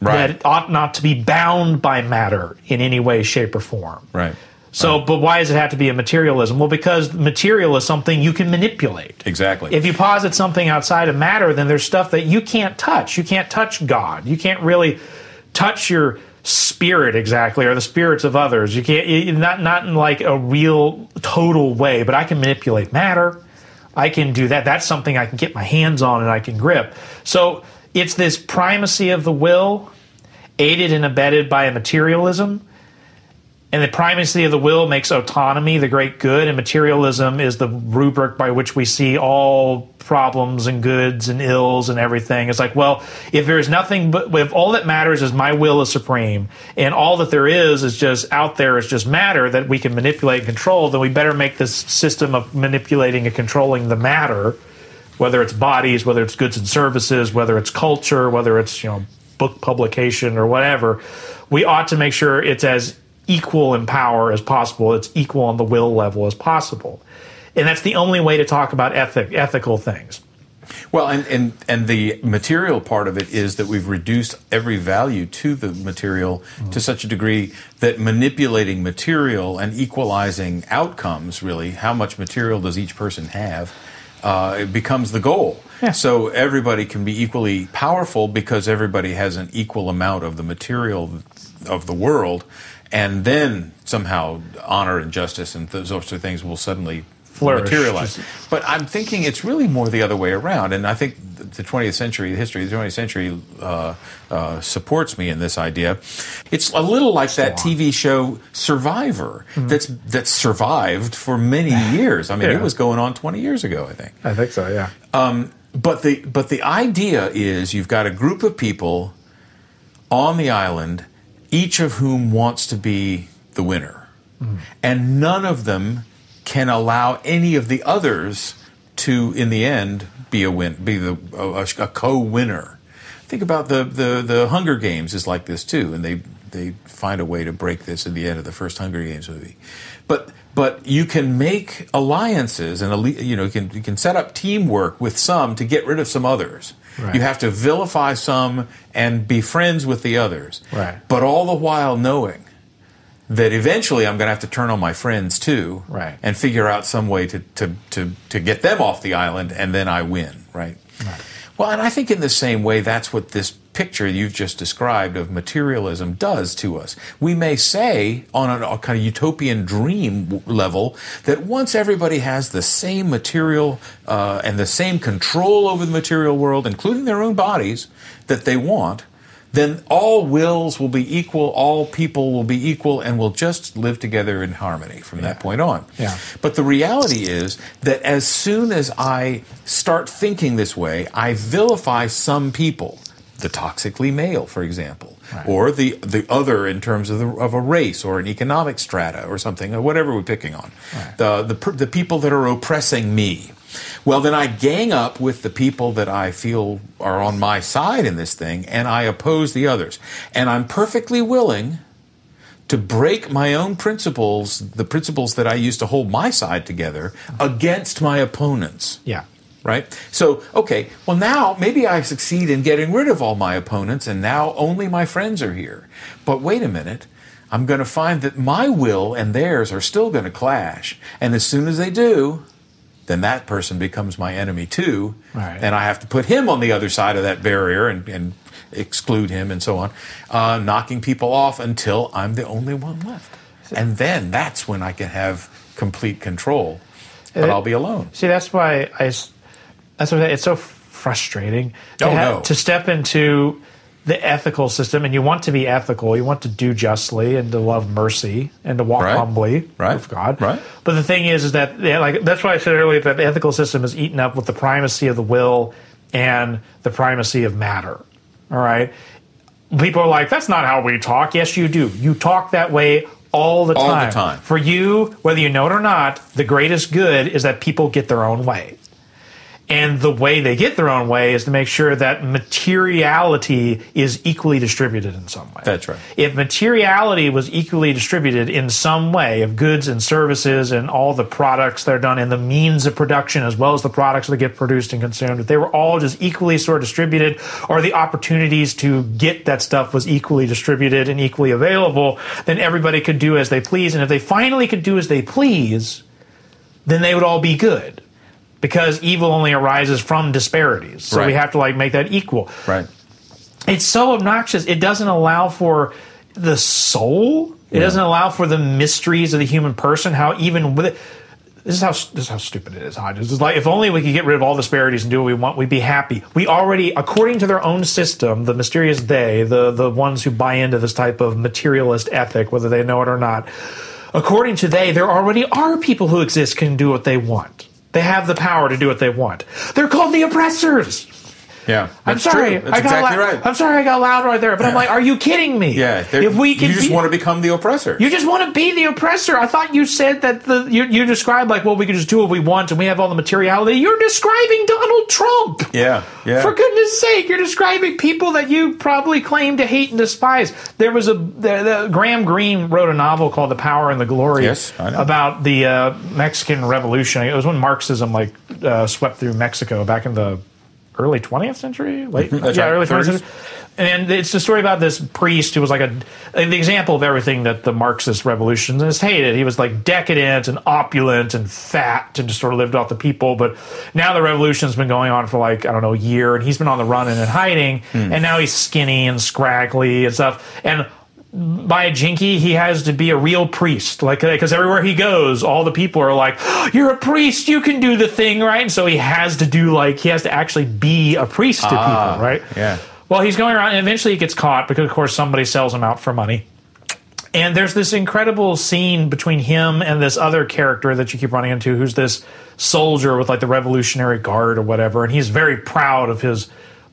Right. That it ought not to be bound by matter in any way, shape, or form. right. So, but why does it have to be a materialism? Well, because material is something you can manipulate. Exactly. If you posit something outside of matter, then there's stuff that you can't touch. You can't touch God. You can't really touch your spirit exactly or the spirits of others. You can't not not in like a real total way, but I can manipulate matter. I can do that. That's something I can get my hands on and I can grip. So, it's this primacy of the will aided and abetted by a materialism and the primacy of the will makes autonomy the great good, and materialism is the rubric by which we see all problems and goods and ills and everything. It's like, well, if there's nothing but if all that matters is my will is supreme, and all that there is is just out there is just matter that we can manipulate and control, then we better make this system of manipulating and controlling the matter, whether it's bodies, whether it's goods and services, whether it's culture, whether it's you know book publication or whatever, we ought to make sure it's as equal in power as possible. It's equal on the will level as possible, and that's the only way to talk about ethic, ethical things. Well, and, and and the material part of it is that we've reduced every value to the material to such a degree that manipulating material and equalizing outcomes, really, how much material does each person have, uh, it becomes the goal. Yeah. So everybody can be equally powerful because everybody has an equal amount of the material of the world, and then somehow honor and justice and those sorts of things will suddenly Flourish. materialize. But I'm thinking it's really more the other way around, and I think the 20th century, the history of the 20th century, uh, uh, supports me in this idea. It's a little like that TV show Survivor that's that's survived for many years. I mean, Yeah. it was going on 20 years ago, I think. I think so. Yeah. But the but the idea is you've got a group of people on the island, each of whom wants to be the winner, and none of them can allow any of the others to, in the end, be a win, be the a, a co-winner. Think about the, the the Hunger Games is like this too, and they they find a way to break this in the end of the first Hunger Games movie. But but you can make alliances and you know you can you can set up teamwork with some to get rid of some others. Right. You have to vilify some and be friends with the others. Right. But all the while knowing that eventually I'm going to have to turn on my friends too, Right. and figure out some way to, to, to, to get them off the island, and then I win, right? Well, and I think in the same way, that's what this picture you've just described of materialism does to us. We may say, on a, a kind of utopian dream level, that once everybody has the same material uh, and the same control over the material world, including their own bodies, that they want, then all wills will be equal, all people will be equal, and we'll just live together in harmony from that point on. Yeah. But the reality is that as soon as I start thinking this way, I vilify some people, the toxically male, for example, Right. or the, the other in terms of, the, of a race or an economic strata or something, or whatever we're picking on. Right. The, the, the people that are oppressing me. Well, then I gang up with the people that I feel are on my side in this thing, and I oppose the others. And I'm perfectly willing to break my own principles, the principles that I use to hold my side together, uh-huh. against my opponents. Yeah. Right? So, okay, well, now maybe I succeed in getting rid of all my opponents, and now only my friends are here. But wait a minute. I'm going to find that my will and theirs are still going to clash. And as soon as they do, then that person becomes my enemy too, Right. and I have to put him on the other side of that barrier and, and exclude him and so on, uh, knocking people off until I'm the only one left, and then that's when I can have complete control, but It- I'll be alone. See, that's why I. That's why it's so frustrating to, Oh, have- no. to step into the ethical system, and you want to be ethical. You want to do justly and to love mercy and to walk Right. humbly Right. with God. Right. But the thing is, is that yeah, like that's why I said earlier that the ethical system is eaten up with the primacy of the will and the primacy of matter. All right. People are like, that's not how we talk. Yes, you do. You talk that way all the All the time. For you, whether you know it or not, the greatest good is that people get their own way. And the way they get their own way is to make sure that materiality is equally distributed in some way. That's right. If materiality was equally distributed in some way of goods and services and all the products that are done and the means of production as well as the products that get produced and consumed, if they were all just equally sort of distributed or the opportunities to get that stuff was equally distributed and equally available, then everybody could do as they please. And if they finally could do as they please, then they would all be good. Because evil only arises from disparities. So we have to like make that equal Right. it's so obnoxious. It doesn't allow for the soul. It Yeah. doesn't allow for the mysteries of the human person. How even with it, this is how this is how stupid it is. Hodges. It's like if only we could get rid of all disparities and do what we want, we'd be happy. We already, according to their own system, the mysterious they, the the ones who buy into this type of materialist ethic, whether they know it or not, according to they, there already are people who exist can do what they want. They have the power to do what they want. They're called the oppressors. Yeah. I'm sorry. True. That's I got exactly lou- right. I'm sorry I got loud right there, but I'm like, are you kidding me? yeah. If we can, you just be- want to become the oppressor. you just want to be the oppressor. I thought you said that the you, you described like, well, we can just do what we want and we have all the materiality. You're describing Donald Trump. yeah. Yeah. For goodness sake, you're describing people that you probably claim to hate and despise. There was a the, the, Graham Greene wrote a novel called The Power and the Glory Yes, about the uh, Mexican Revolution. It was when Marxism like uh, swept through Mexico back in the early 20th century, late That's yeah, right, early 20th 30s. century. And it's the story about this priest who was like a the example of everything that the Marxist revolutionists hated. He was like decadent and opulent and fat and just sort of lived off the people. But now the revolution's been going on for like I don't know a year, and he's been on the run and in hiding. Hmm. And now he's skinny and scraggly and stuff. And by a jinky, he has to be a real priest. Like, because everywhere he goes, all the people are like, "Oh, "You're a priest. You can do the thing, right?" And so he has to do like he has to actually be a priest to Ah, people, right? yeah. Well, he's going around, and eventually he gets caught because, of course, somebody sells him out for money. And there's this incredible scene between him and this other character that you keep running into, who's this soldier with like the Revolutionary Guard or whatever, and he's very proud of his,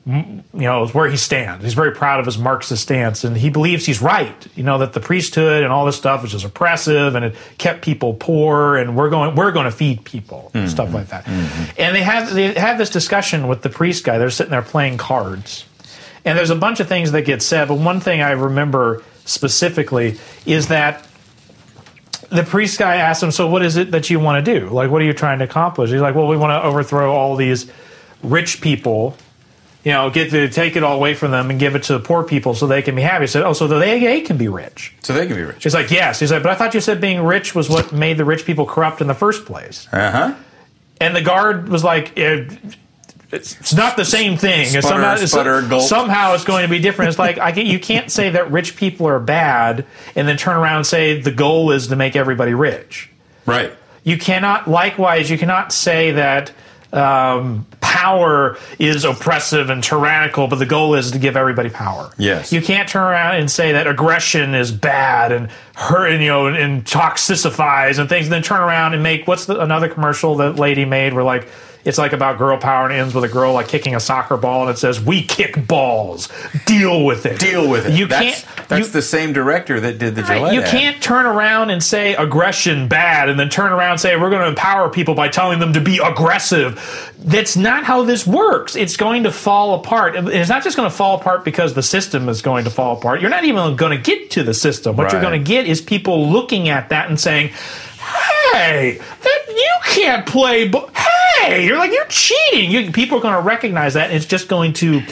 you know, where he stands. He's very proud of his Marxist stance, and he believes he's right. You know that the priesthood and all this stuff is just oppressive, and it kept people poor, and we're going we're going to feed people, and mm-hmm. stuff like that. Mm-hmm. And they have they have this discussion with the priest guy. They're sitting there playing cards. And there's a bunch of things that get said, but one thing I remember specifically is that the priest guy asked him, "So what is it that you want to do? Like, what are you trying to accomplish?" He's like, "Well, we want to overthrow all these rich people, you know, get to take it all away from them and give it to the poor people so they can be happy." He said, "Oh, so they, they can be rich." So they can be rich. He's like, "Yes." He's like, "But I thought you said being rich was what made the rich people corrupt in the first place." Uh huh. And the guard was like, "It- it's, it's not the same thing. Sputter, somehow, it's- sputter, gulp. somehow it's going to be different. It's like I can, you can't say that rich people are bad and then turn around and say the goal is to make everybody rich. Right. You cannot, likewise, you cannot say that um, power is oppressive and tyrannical, but the goal is to give everybody power. Yes. You can't turn around and say that aggression is bad and hurt, and, you know, and, and toxicifies and things, and then turn around and make what's the, another commercial that lady made where like it's like about girl power and ends with a girl like kicking a soccer ball and it says we kick balls, deal with it, Deal with it. You that's, can't. That's you, the same director that did the Right, Gillette. You ad. can't turn around and say aggression bad and then turn around and say we're going to empower people by telling them to be aggressive. That's not how this works. It's going to fall apart. It's not just going to fall apart because the system is going to fall apart. You're not even going to get to the system. What you're going to get is people looking at that and saying, "Hey, that you can't play." Bo- hey, you're like you're cheating. You, people are going to recognize that. And it's just going to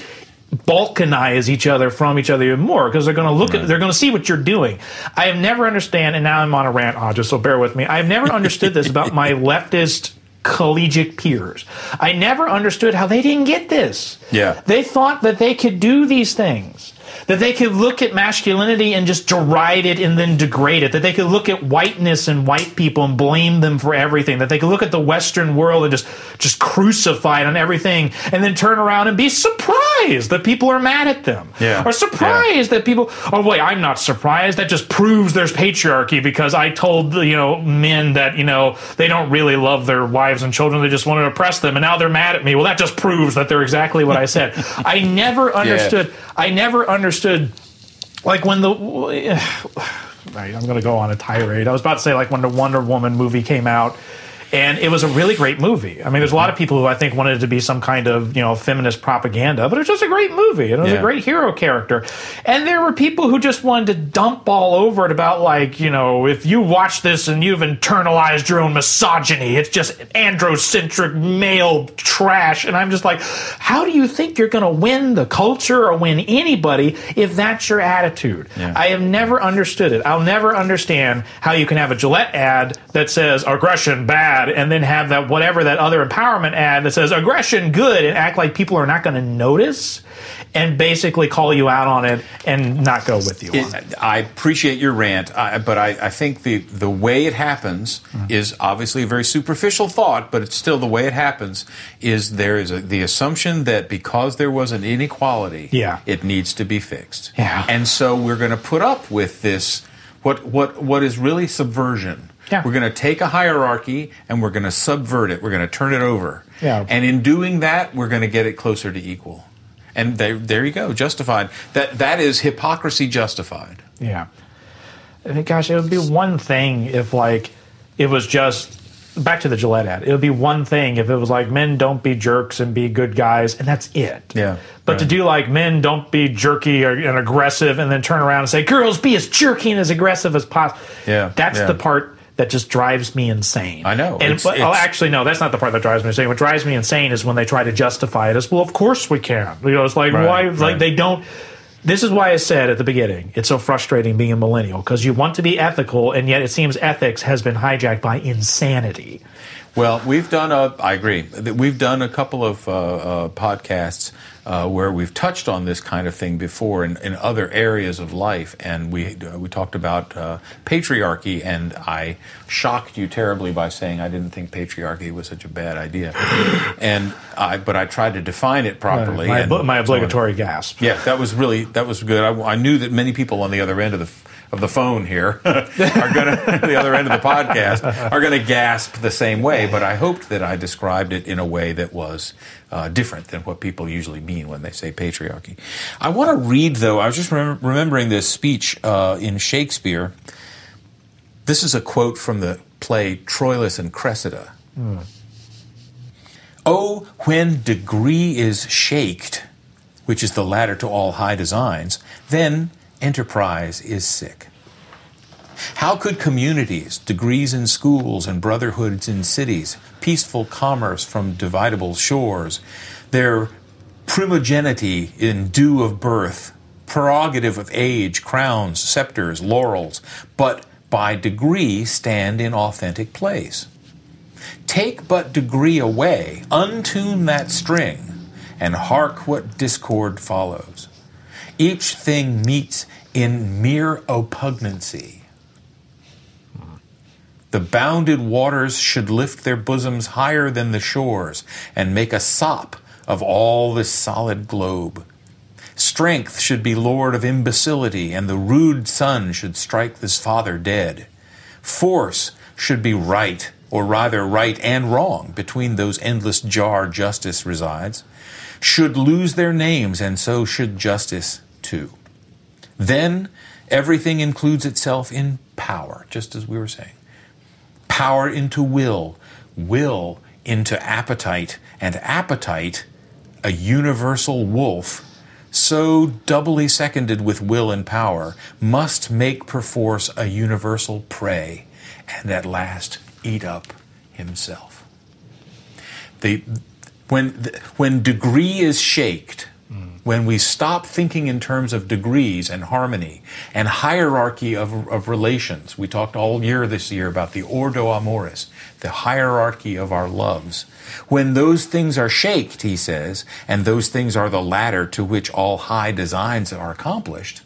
balkanize each other from each other even more because they're going to look at they're going to see what you're doing. I have never understand, and now I'm on a rant, Hodges, so bear with me. I've never understood this about my leftist collegiate peers. I never understood how they didn't get this. Yeah. They thought that they could do these things. That they could look at masculinity and just deride it and then degrade it. That they could look at whiteness and white people and blame them for everything. That they could look at the Western world and just just crucify it on everything and then turn around and be surprised that people are mad at them. Yeah. Or surprised that people oh wait, I'm not surprised. That just proves there's patriarchy because I told you know men that, you know, they don't really love their wives and children, they just want to oppress them and now they're mad at me. Well that just proves that they're exactly what I said. I never understood I never understood like when the right, I'm going to go on a tirade. I was about to say like when the Wonder Woman movie came out and it was a really great movie. I mean, there's a lot of mm-hmm. people who I think wanted it to be some kind of you know feminist propaganda, but it's just a great movie. And it was Yeah. a great hero character. And there were people who just wanted to dump all over it about like you know if you watch this and you've internalized your own misogyny, it's just androcentric male trash. And I'm just like, how do you think you're going to win the culture or win anybody if that's your attitude? Yeah. I have never understood it. I'll never understand how you can have a Gillette ad that says aggression bad and then have that whatever that other empowerment ad that says aggression good and act like people are not going to notice and basically call you out on it and not go with you on it. It, I appreciate your rant, I, but I, I think the, the way it happens Mm-hmm. is obviously a very superficial thought, but it's still the way it happens. Is there is a, the assumption that because there was an inequality, Yeah. it needs to be fixed, Yeah. and so we're going to put up with this. What what what is really subversion? Yeah. We're going to take a hierarchy and we're going to subvert it. We're going to turn it over. Yeah. And in doing that, we're going to get it closer to equal. And there, there you go, justified. That that is hypocrisy justified. Yeah. I mean, gosh, it would be one thing if, like, it was just back to the Gillette ad. It would be one thing if it was like men don't be jerks and be good guys, and that's it. Yeah, But to do like men don't be jerky or, and aggressive, and then turn around and say girls be as jerky and as aggressive as possible. Yeah, That's yeah. the part that just drives me insane. I know. And It's- but, oh, it's- actually, no, that's not the part that drives me insane. What drives me insane is when they try to justify it as well. Of course we can. You know, it's like Right, why? right. Like they don't. This is why I said at the beginning, it's so frustrating being a millennial because you want to be ethical, and yet it seems ethics has been hijacked by insanity. Well, we've done a. I agree. We've done a couple of uh, uh, podcasts uh, where we've touched on this kind of thing before in, in other areas of life, and we uh, we talked about uh, patriarchy, and I shocked you terribly by saying I didn't think patriarchy was such a bad idea, and I but I tried to define it properly. my, and my so obligatory gasp. Yeah, that was really that was good. I, I knew that many people on the other end of the of the phone here are gonna the other end of the podcast are gonna gasp the same way. But I hoped that I described it in a way that was uh, different than what people usually mean when they say patriarchy. I want to read though. I was just remem- remembering this speech uh, in Shakespeare. This is a quote from the play Troilus and Cressida. Oh, when degree is shaked, which is the ladder to all high designs, then enterprise is sick. How could communities, degrees in schools, and brotherhoods in cities, peaceful commerce from dividable shores, their primogenity in due of birth, prerogative of age, crowns, scepters, laurels, but by degree stand in authentic place? Take but degree away, untune that string, and hark what discord follows. Each thing meets in mere oppugnancy. The bounded waters should lift their bosoms higher than the shores and make a sop of all this solid globe. Strength should be lord of imbecility, and the rude son should strike this father dead. Force should be right, or rather right and wrong, between those endless jar justice resides, should lose their names, and so should justice too. Then everything includes itself in power, just as we were saying. Power into will, will into appetite, and appetite a universal wolf, so doubly seconded with will and power, must make perforce a universal prey, and at last eat up himself. The, when, the, when degree is shaked, when we stop thinking in terms of degrees and harmony and hierarchy of, of relations. We talked all year this year about the ordo amoris, the hierarchy of our loves. When those things are shaked, he says, and those things are the ladder to which all high designs are accomplished,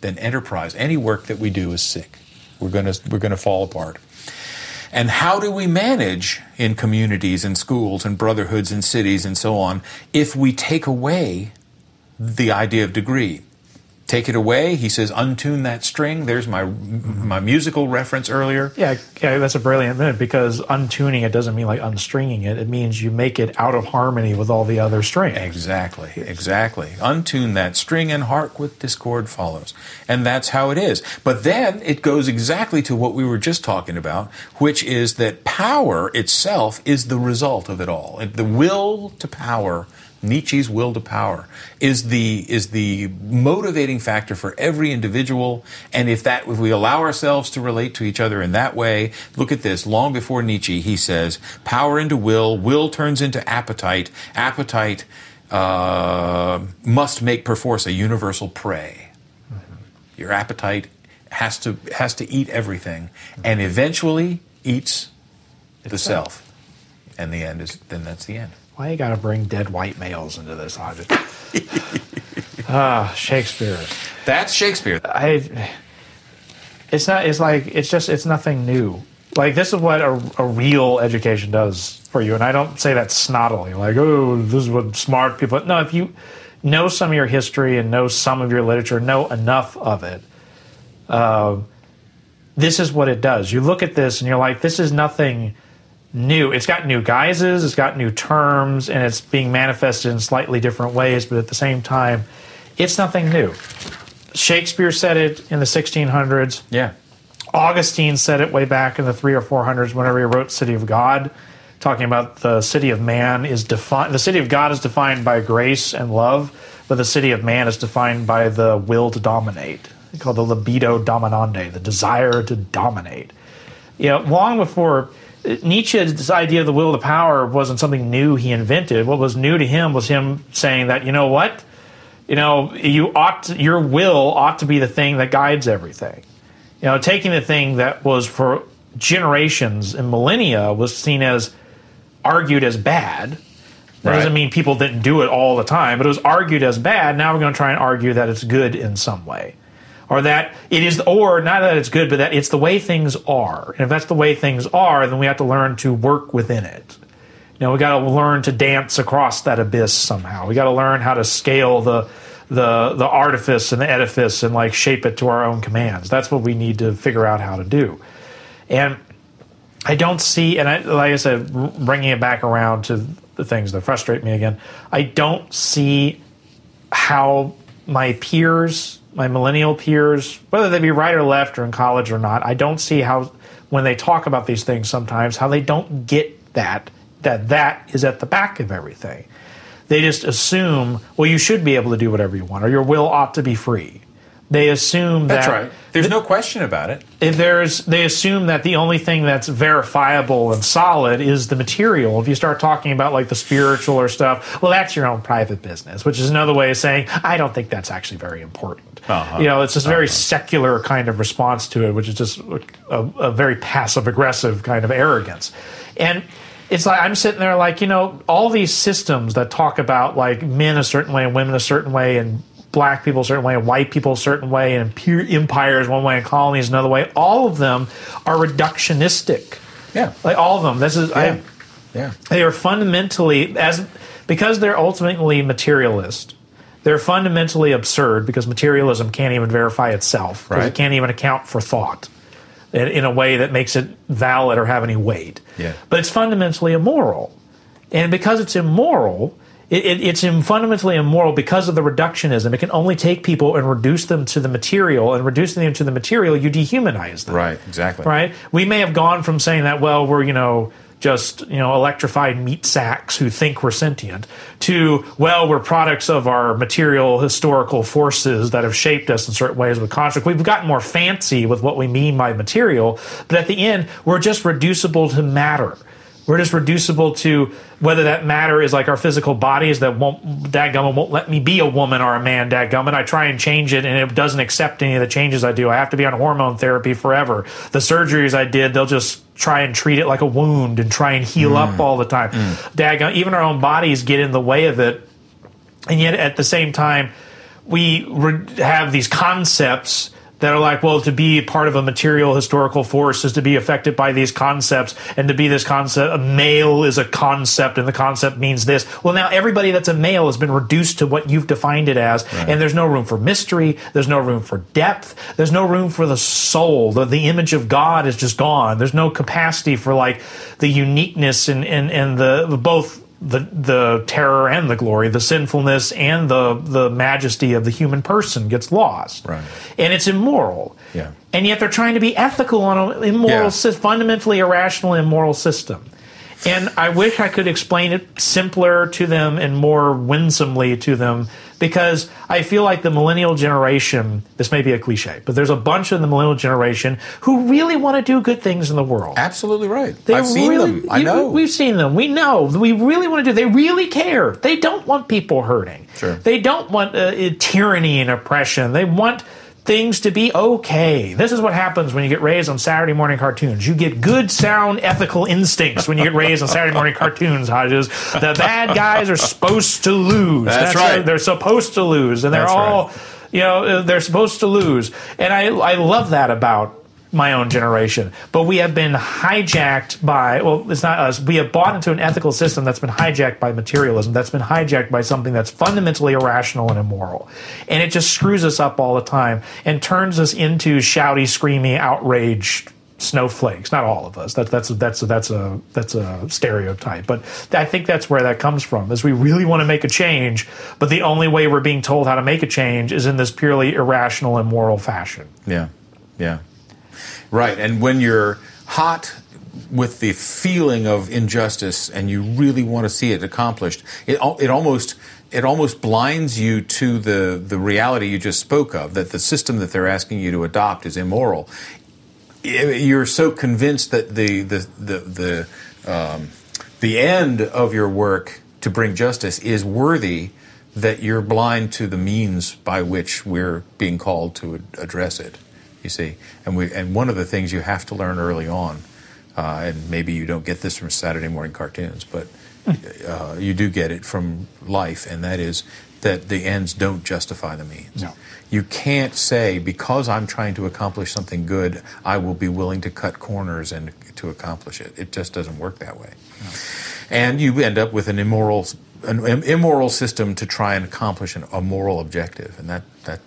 then enterprise, any work that we do is sick. We're going to we're going to fall apart. And how do we manage in communities and schools and brotherhoods and cities and so on if we take away the idea of degree? Take it away. He says, untune that string. There's my my musical reference earlier. Yeah, yeah, that's a brilliant minute because untuning it doesn't mean like unstringing it. It means you make it out of harmony with all the other strings. Exactly, exactly. Untune that string and hark with discord follows. And that's how it is. But then it goes exactly to what we were just talking about, which is that power itself is the result of it all. The will to power Nietzsche's will to power is the is the motivating factor for every individual. And if that if we allow ourselves to relate to each other in that way look at this. Long before Nietzsche he says power into will will turns into appetite. Appetite uh, must make perforce a universal prey. Your appetite has to has to eat everything and eventually eats the self. And the end is then that's the end Why you got to bring dead white males into this? Just- Ah, Shakespeare. that's Shakespeare I. It's not. It's like it's just. It's nothing new. Like this is what a, a real education does for you, and I don't say that snottily. Like, oh, this is what smart people. No, if you know some of your history and know some of your literature, know enough of it. Uh, this is what it does. You look at this and you're like, this is nothing new. It's got new guises, it's got new terms, and it's being manifested in slightly different ways, but at the same time, it's nothing new. Shakespeare said it in the 1600s. yeah Augustine said it way back in the three or four hundreds whenever he wrote City of God, talking about the city of man is defined. The city of God is defined by grace and love, but the city of man is defined by the will to dominate. called the libido dominandi, the desire to dominate. You know, long before Nietzsche's idea of the will to power wasn't something new he invented. What was new to him was him saying that you know what, you know, you ought to, your will ought to be the thing that guides everything you know, taking the thing that was for generations and millennia was seen as argued as bad. That Right. doesn't mean people didn't do it all the time, but it was argued as bad. Now we're going to try and argue that it's good in some way. Or that it is, or not that it's good, but that it's the way things are. And if that's the way things are, then we have to learn to work within it. You know, we got to learn to dance across that abyss somehow. We got to learn how to scale the the the artifice and the edifice and like shape it to our own commands. That's what we need to figure out how to do. And I don't see, and I, like I said, bringing it back around to the things that frustrate me again. I don't see how my peers, my millennial peers, whether they be right or left or in college or not, I don't see how when they talk about these things sometimes how they don't get that that that is at the back of everything. They just assume, well, you should be able to do whatever you want, or your will ought to be free. They assume that's that right. There's no question about it. if there's they assume that the only thing that's verifiable and solid is the material. If you start talking about like the spiritual or stuff well that's your own private business which is another way of saying i don't think that's actually very important. Uh-huh. you know it's this very secular kind of response to it which is just a, a very passive aggressive kind of arrogance. And it's like I'm sitting there like, you know, all these systems that talk about like men a certain way and women a certain way and black people a certain way and white people a certain way and empires one way and colonies another way, all of them are reductionistic. yeah Like all of them. This is yeah I, yeah they are fundamentally as because they're ultimately materialist they're fundamentally absurd because materialism can't even verify itself Right. it can't even account for thought in, in a way that makes it valid or have any weight Yeah. but it's fundamentally immoral and because it's immoral it, it, it's fundamentally immoral because of the reductionism it can only take people and reduce them to the material and reducing them to the material you dehumanize them right exactly right? We may have gone from saying that, well, we're, you know, just, you know, electrified meat sacks who think we're sentient, to, well, we're products of our material historical forces that have shaped us in certain ways with construct. We've gotten more fancy with what we mean by material, but at the end, we're just reducible to matter. We're just reducible to whether that matter is like our physical bodies that won't that dadgummit won't let me be a woman or a man dadgummit. I try and change it and it doesn't accept any of the changes I do. I have to be on hormone therapy forever. The surgeries I did, they'll just try and treat it like a wound and try and heal up mm. all the time. Mm. Daggum, even our own bodies get in the way of it. And yet at the same time, we re- have these concepts that are like, well, to be part of a material historical force is to be affected by these concepts, and to be this concept, a male is a concept, and the concept means this. Well, now everybody that's a male has been reduced to what you've defined it as, and there's no room for mystery, there's no room for depth, there's no room for the soul. The, the image of God is just gone. There's no capacity for like the uniqueness and and and the both the the terror and the glory, the sinfulness and the the majesty of the human person gets lost, Right. and it's immoral. Yeah. And yet they're trying to be ethical on an immoral, Yeah. fundamentally irrational, immoral system. And I wish I could explain it simpler to them and more winsomely to them because I feel like the millennial generation, this may be a cliche, but there's a bunch of the millennial generation who really want to do good things in the world. Absolutely right. They I've seen really- them. I you- know. We've seen them. We know. We really want to do. They really care. They don't want people hurting. Sure. They don't want uh, tyranny and oppression. They want things to be okay. This is what happens when you get raised on Saturday morning cartoons. You get good, sound, ethical instincts when you get raised on Saturday morning cartoons, Hodges. The bad guys are supposed to lose. That's right. They're supposed to lose, and they're That's all, right. you know, they're supposed to lose. And I, I love that about my own generation. But we have been hijacked by, well, it's not us. We have bought into an ethical system that's been hijacked by materialism, that's been hijacked by something that's fundamentally irrational and immoral. And it just screws us up all the time and turns us into shouty, screamy, outraged snowflakes. Not all of us. That, that's that's that's a that's a stereotype. But I think that's where that comes from. Is we really want to make a change, but the only way we're being told how to make a change is in this purely irrational, immoral fashion. Yeah, yeah, right. And when you're hot with the feeling of injustice and you really want to see it accomplished, it it almost it almost blinds you to the the reality you just spoke of that the system that they're asking you to adopt is immoral. You're so convinced that the the the the um, the end of your work to bring justice is worthy that you're blind to the means by which we're being called to address it. You see, and we and one of the things you have to learn early on, uh, and maybe you don't get this from Saturday morning cartoons, but uh, you do get it from life, and that is that the ends don't justify the means. No. You can't say because I'm trying to accomplish something good, I will be willing to cut corners and to accomplish it. It just doesn't work that way. And you end up with an immoral, an immoral system to try and accomplish an, a moral objective, and that that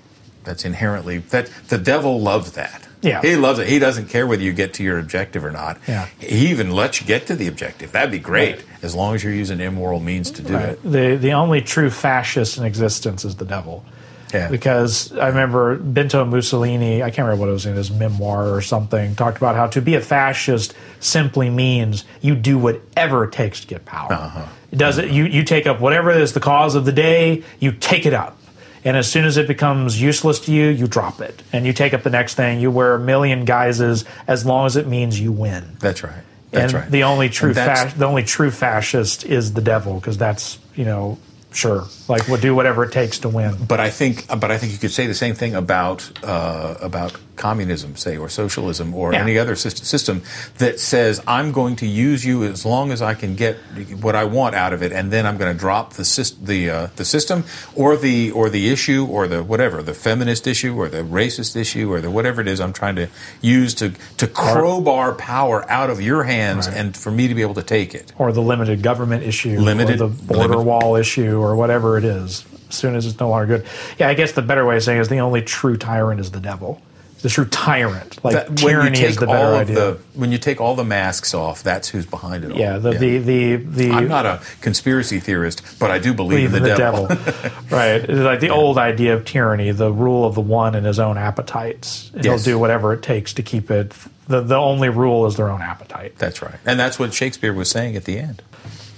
that's inherently that the devil loves that. Yeah. he loves it. He doesn't care whether you get to your objective or not. Yeah. he even lets you get to the objective. That'd be great Right. as long as you're using immoral means to do Right. it. The the only true fascist in existence is the devil. Yeah. Because I remember Benito Mussolini, I can't remember what it was in his memoir or something, talked about how to be a fascist simply means you do whatever it takes to get power. Uh-huh. It does it. You you take up whatever is the cause of the day. You take it up. And as soon as it becomes useless to you, you drop it and you take up the next thing. You wear a million guises as long as it means you win. That's right. That's and right. the only true fa- the only true fascist is the devil because that's you know sure like we'll do whatever it takes to win. But I think, but I think you could say the same thing about uh, about communism, say, or socialism, or Yeah. any other system, that says I'm going to use you as long as I can get what I want out of it, and then I'm going to drop the the uh, the system, or the or the issue, or the whatever, the feminist issue, or the racist issue, or the whatever it is I'm trying to use to to crowbar power out of your hands, Right. and for me to be able to take it. or the limited government issue, Limited- or the border limit- wall issue, or whatever it is. As soon as it's no longer good, yeah. I guess the better way of saying it is the only true tyrant is the devil. The true tyrant, like That- tyranny, is the better idea. the when you take all the masks off, that's who's behind it all. yeah, the, the the the I'm not a conspiracy theorist, but I do believe, believe in the, devil. right? It's like the old idea of tyranny, the rule of the one and his own appetites. Yes. He'll do whatever it takes to keep it. The the only rule is their own appetite. that's right, and that's what Shakespeare was saying at the end.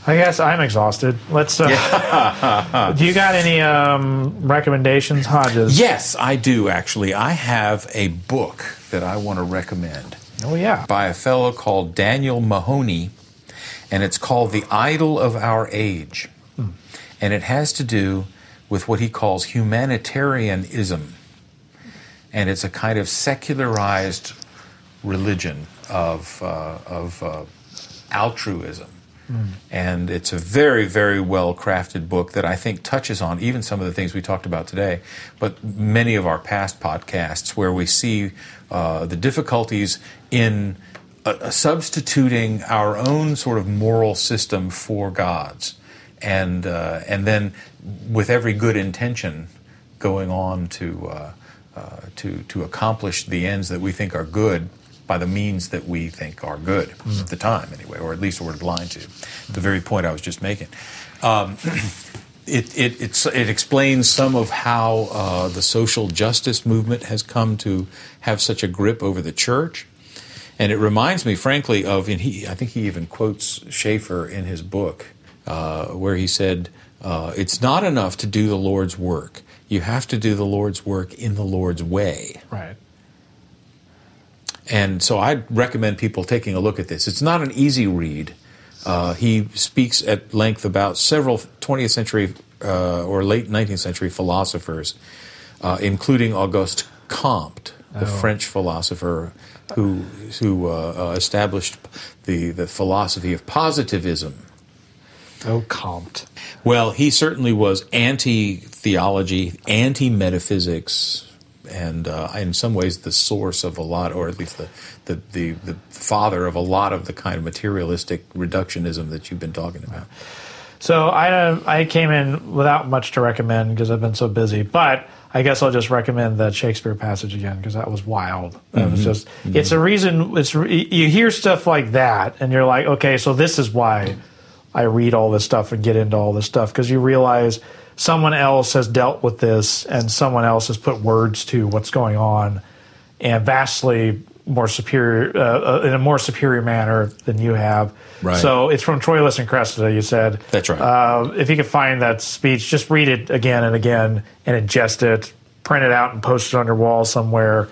I guess I'm exhausted. Let's. Uh, do you got any um, recommendations, Hodges? Yes, I do actually. I have a book that I want to recommend Oh yeah. by a fellow called Daniel Mahoney, and it's called The Idol of Our Age. And it has to do with what he calls humanitarianism. And it's a kind of secularized religion of, uh, of uh, altruism. And it's a very, very well crafted book that I think touches on even some of the things we talked about today, but many of our past podcasts where we see uh, the difficulties in uh, substituting our own sort of moral system for God's. And, uh, and then, with every good intention, going on to, uh, uh, to, to accomplish the ends that we think are good by the means that we think are good Mm. at the time, anyway, or at least we're blind to. The very point I was just making. Um, it, it, it explains some of how uh, the social justice movement has come to have such a grip over the church. And it reminds me, frankly, of, and he, I think he even quotes Schaeffer in his book, uh, where he said, uh, It's not enough to do the Lord's work. You have to do the Lord's work in the Lord's way. Right. And so I'd recommend people taking a look at this. It's not an easy read. Uh, he speaks at length about several 20th century uh, or late 19th century philosophers, uh, including Auguste Comte, the French philosopher who, who uh, uh, established the, the philosophy of positivism. Oh, Comte. Well, he certainly was anti theology, anti metaphysics, and uh, in some ways the source of a lot, or at least the, the, the, the father of a lot of the kind of materialistic reductionism that you've been talking about. So I uh, I came in without much to recommend because I've been so busy, but I guess I'll just recommend that Shakespeare passage again because that was wild. That was just it's a reason. It's you hear stuff like that and you're like, okay, so this is why I read all this stuff and get into all this stuff because you realize someone else has dealt with this and someone else has put words to what's going on and vastly more superior uh, uh, in a more superior manner than you have. Right. So it's from Troilus and Cressida. You said That's right. Uh, if you can find that speech, just read it again and again and ingest it, print it out and post it on your wall somewhere.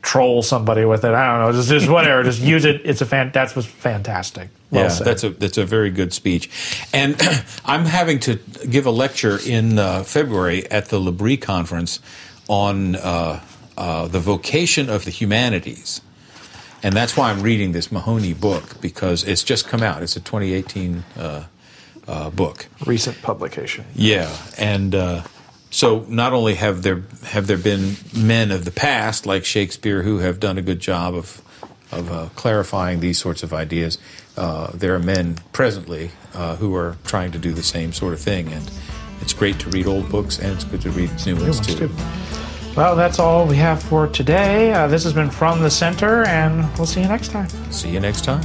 Troll somebody with it. I don't know. Just, just whatever. just use it. It's a fan. That's what's fantastic. Well yeah, said. that's a that's a very good speech, and I'm having to give a lecture in uh, February at the Labrie conference on uh, uh, the vocation of the humanities, and that's why I'm reading this Mahoney book because it's just come out. It's a 2018 uh, uh, book. recent publication. Yeah, and uh, so not only have there have there been men of the past like Shakespeare who have done a good job of of uh, clarifying these sorts of ideas. Uh, there are men presently uh, who are trying to do the same sort of thing, and it's great to read old books and it's good to read new ones ones, too. too. Well, that's all we have for today. Uh, this has been From the Center, and we'll see you next time. See you next time.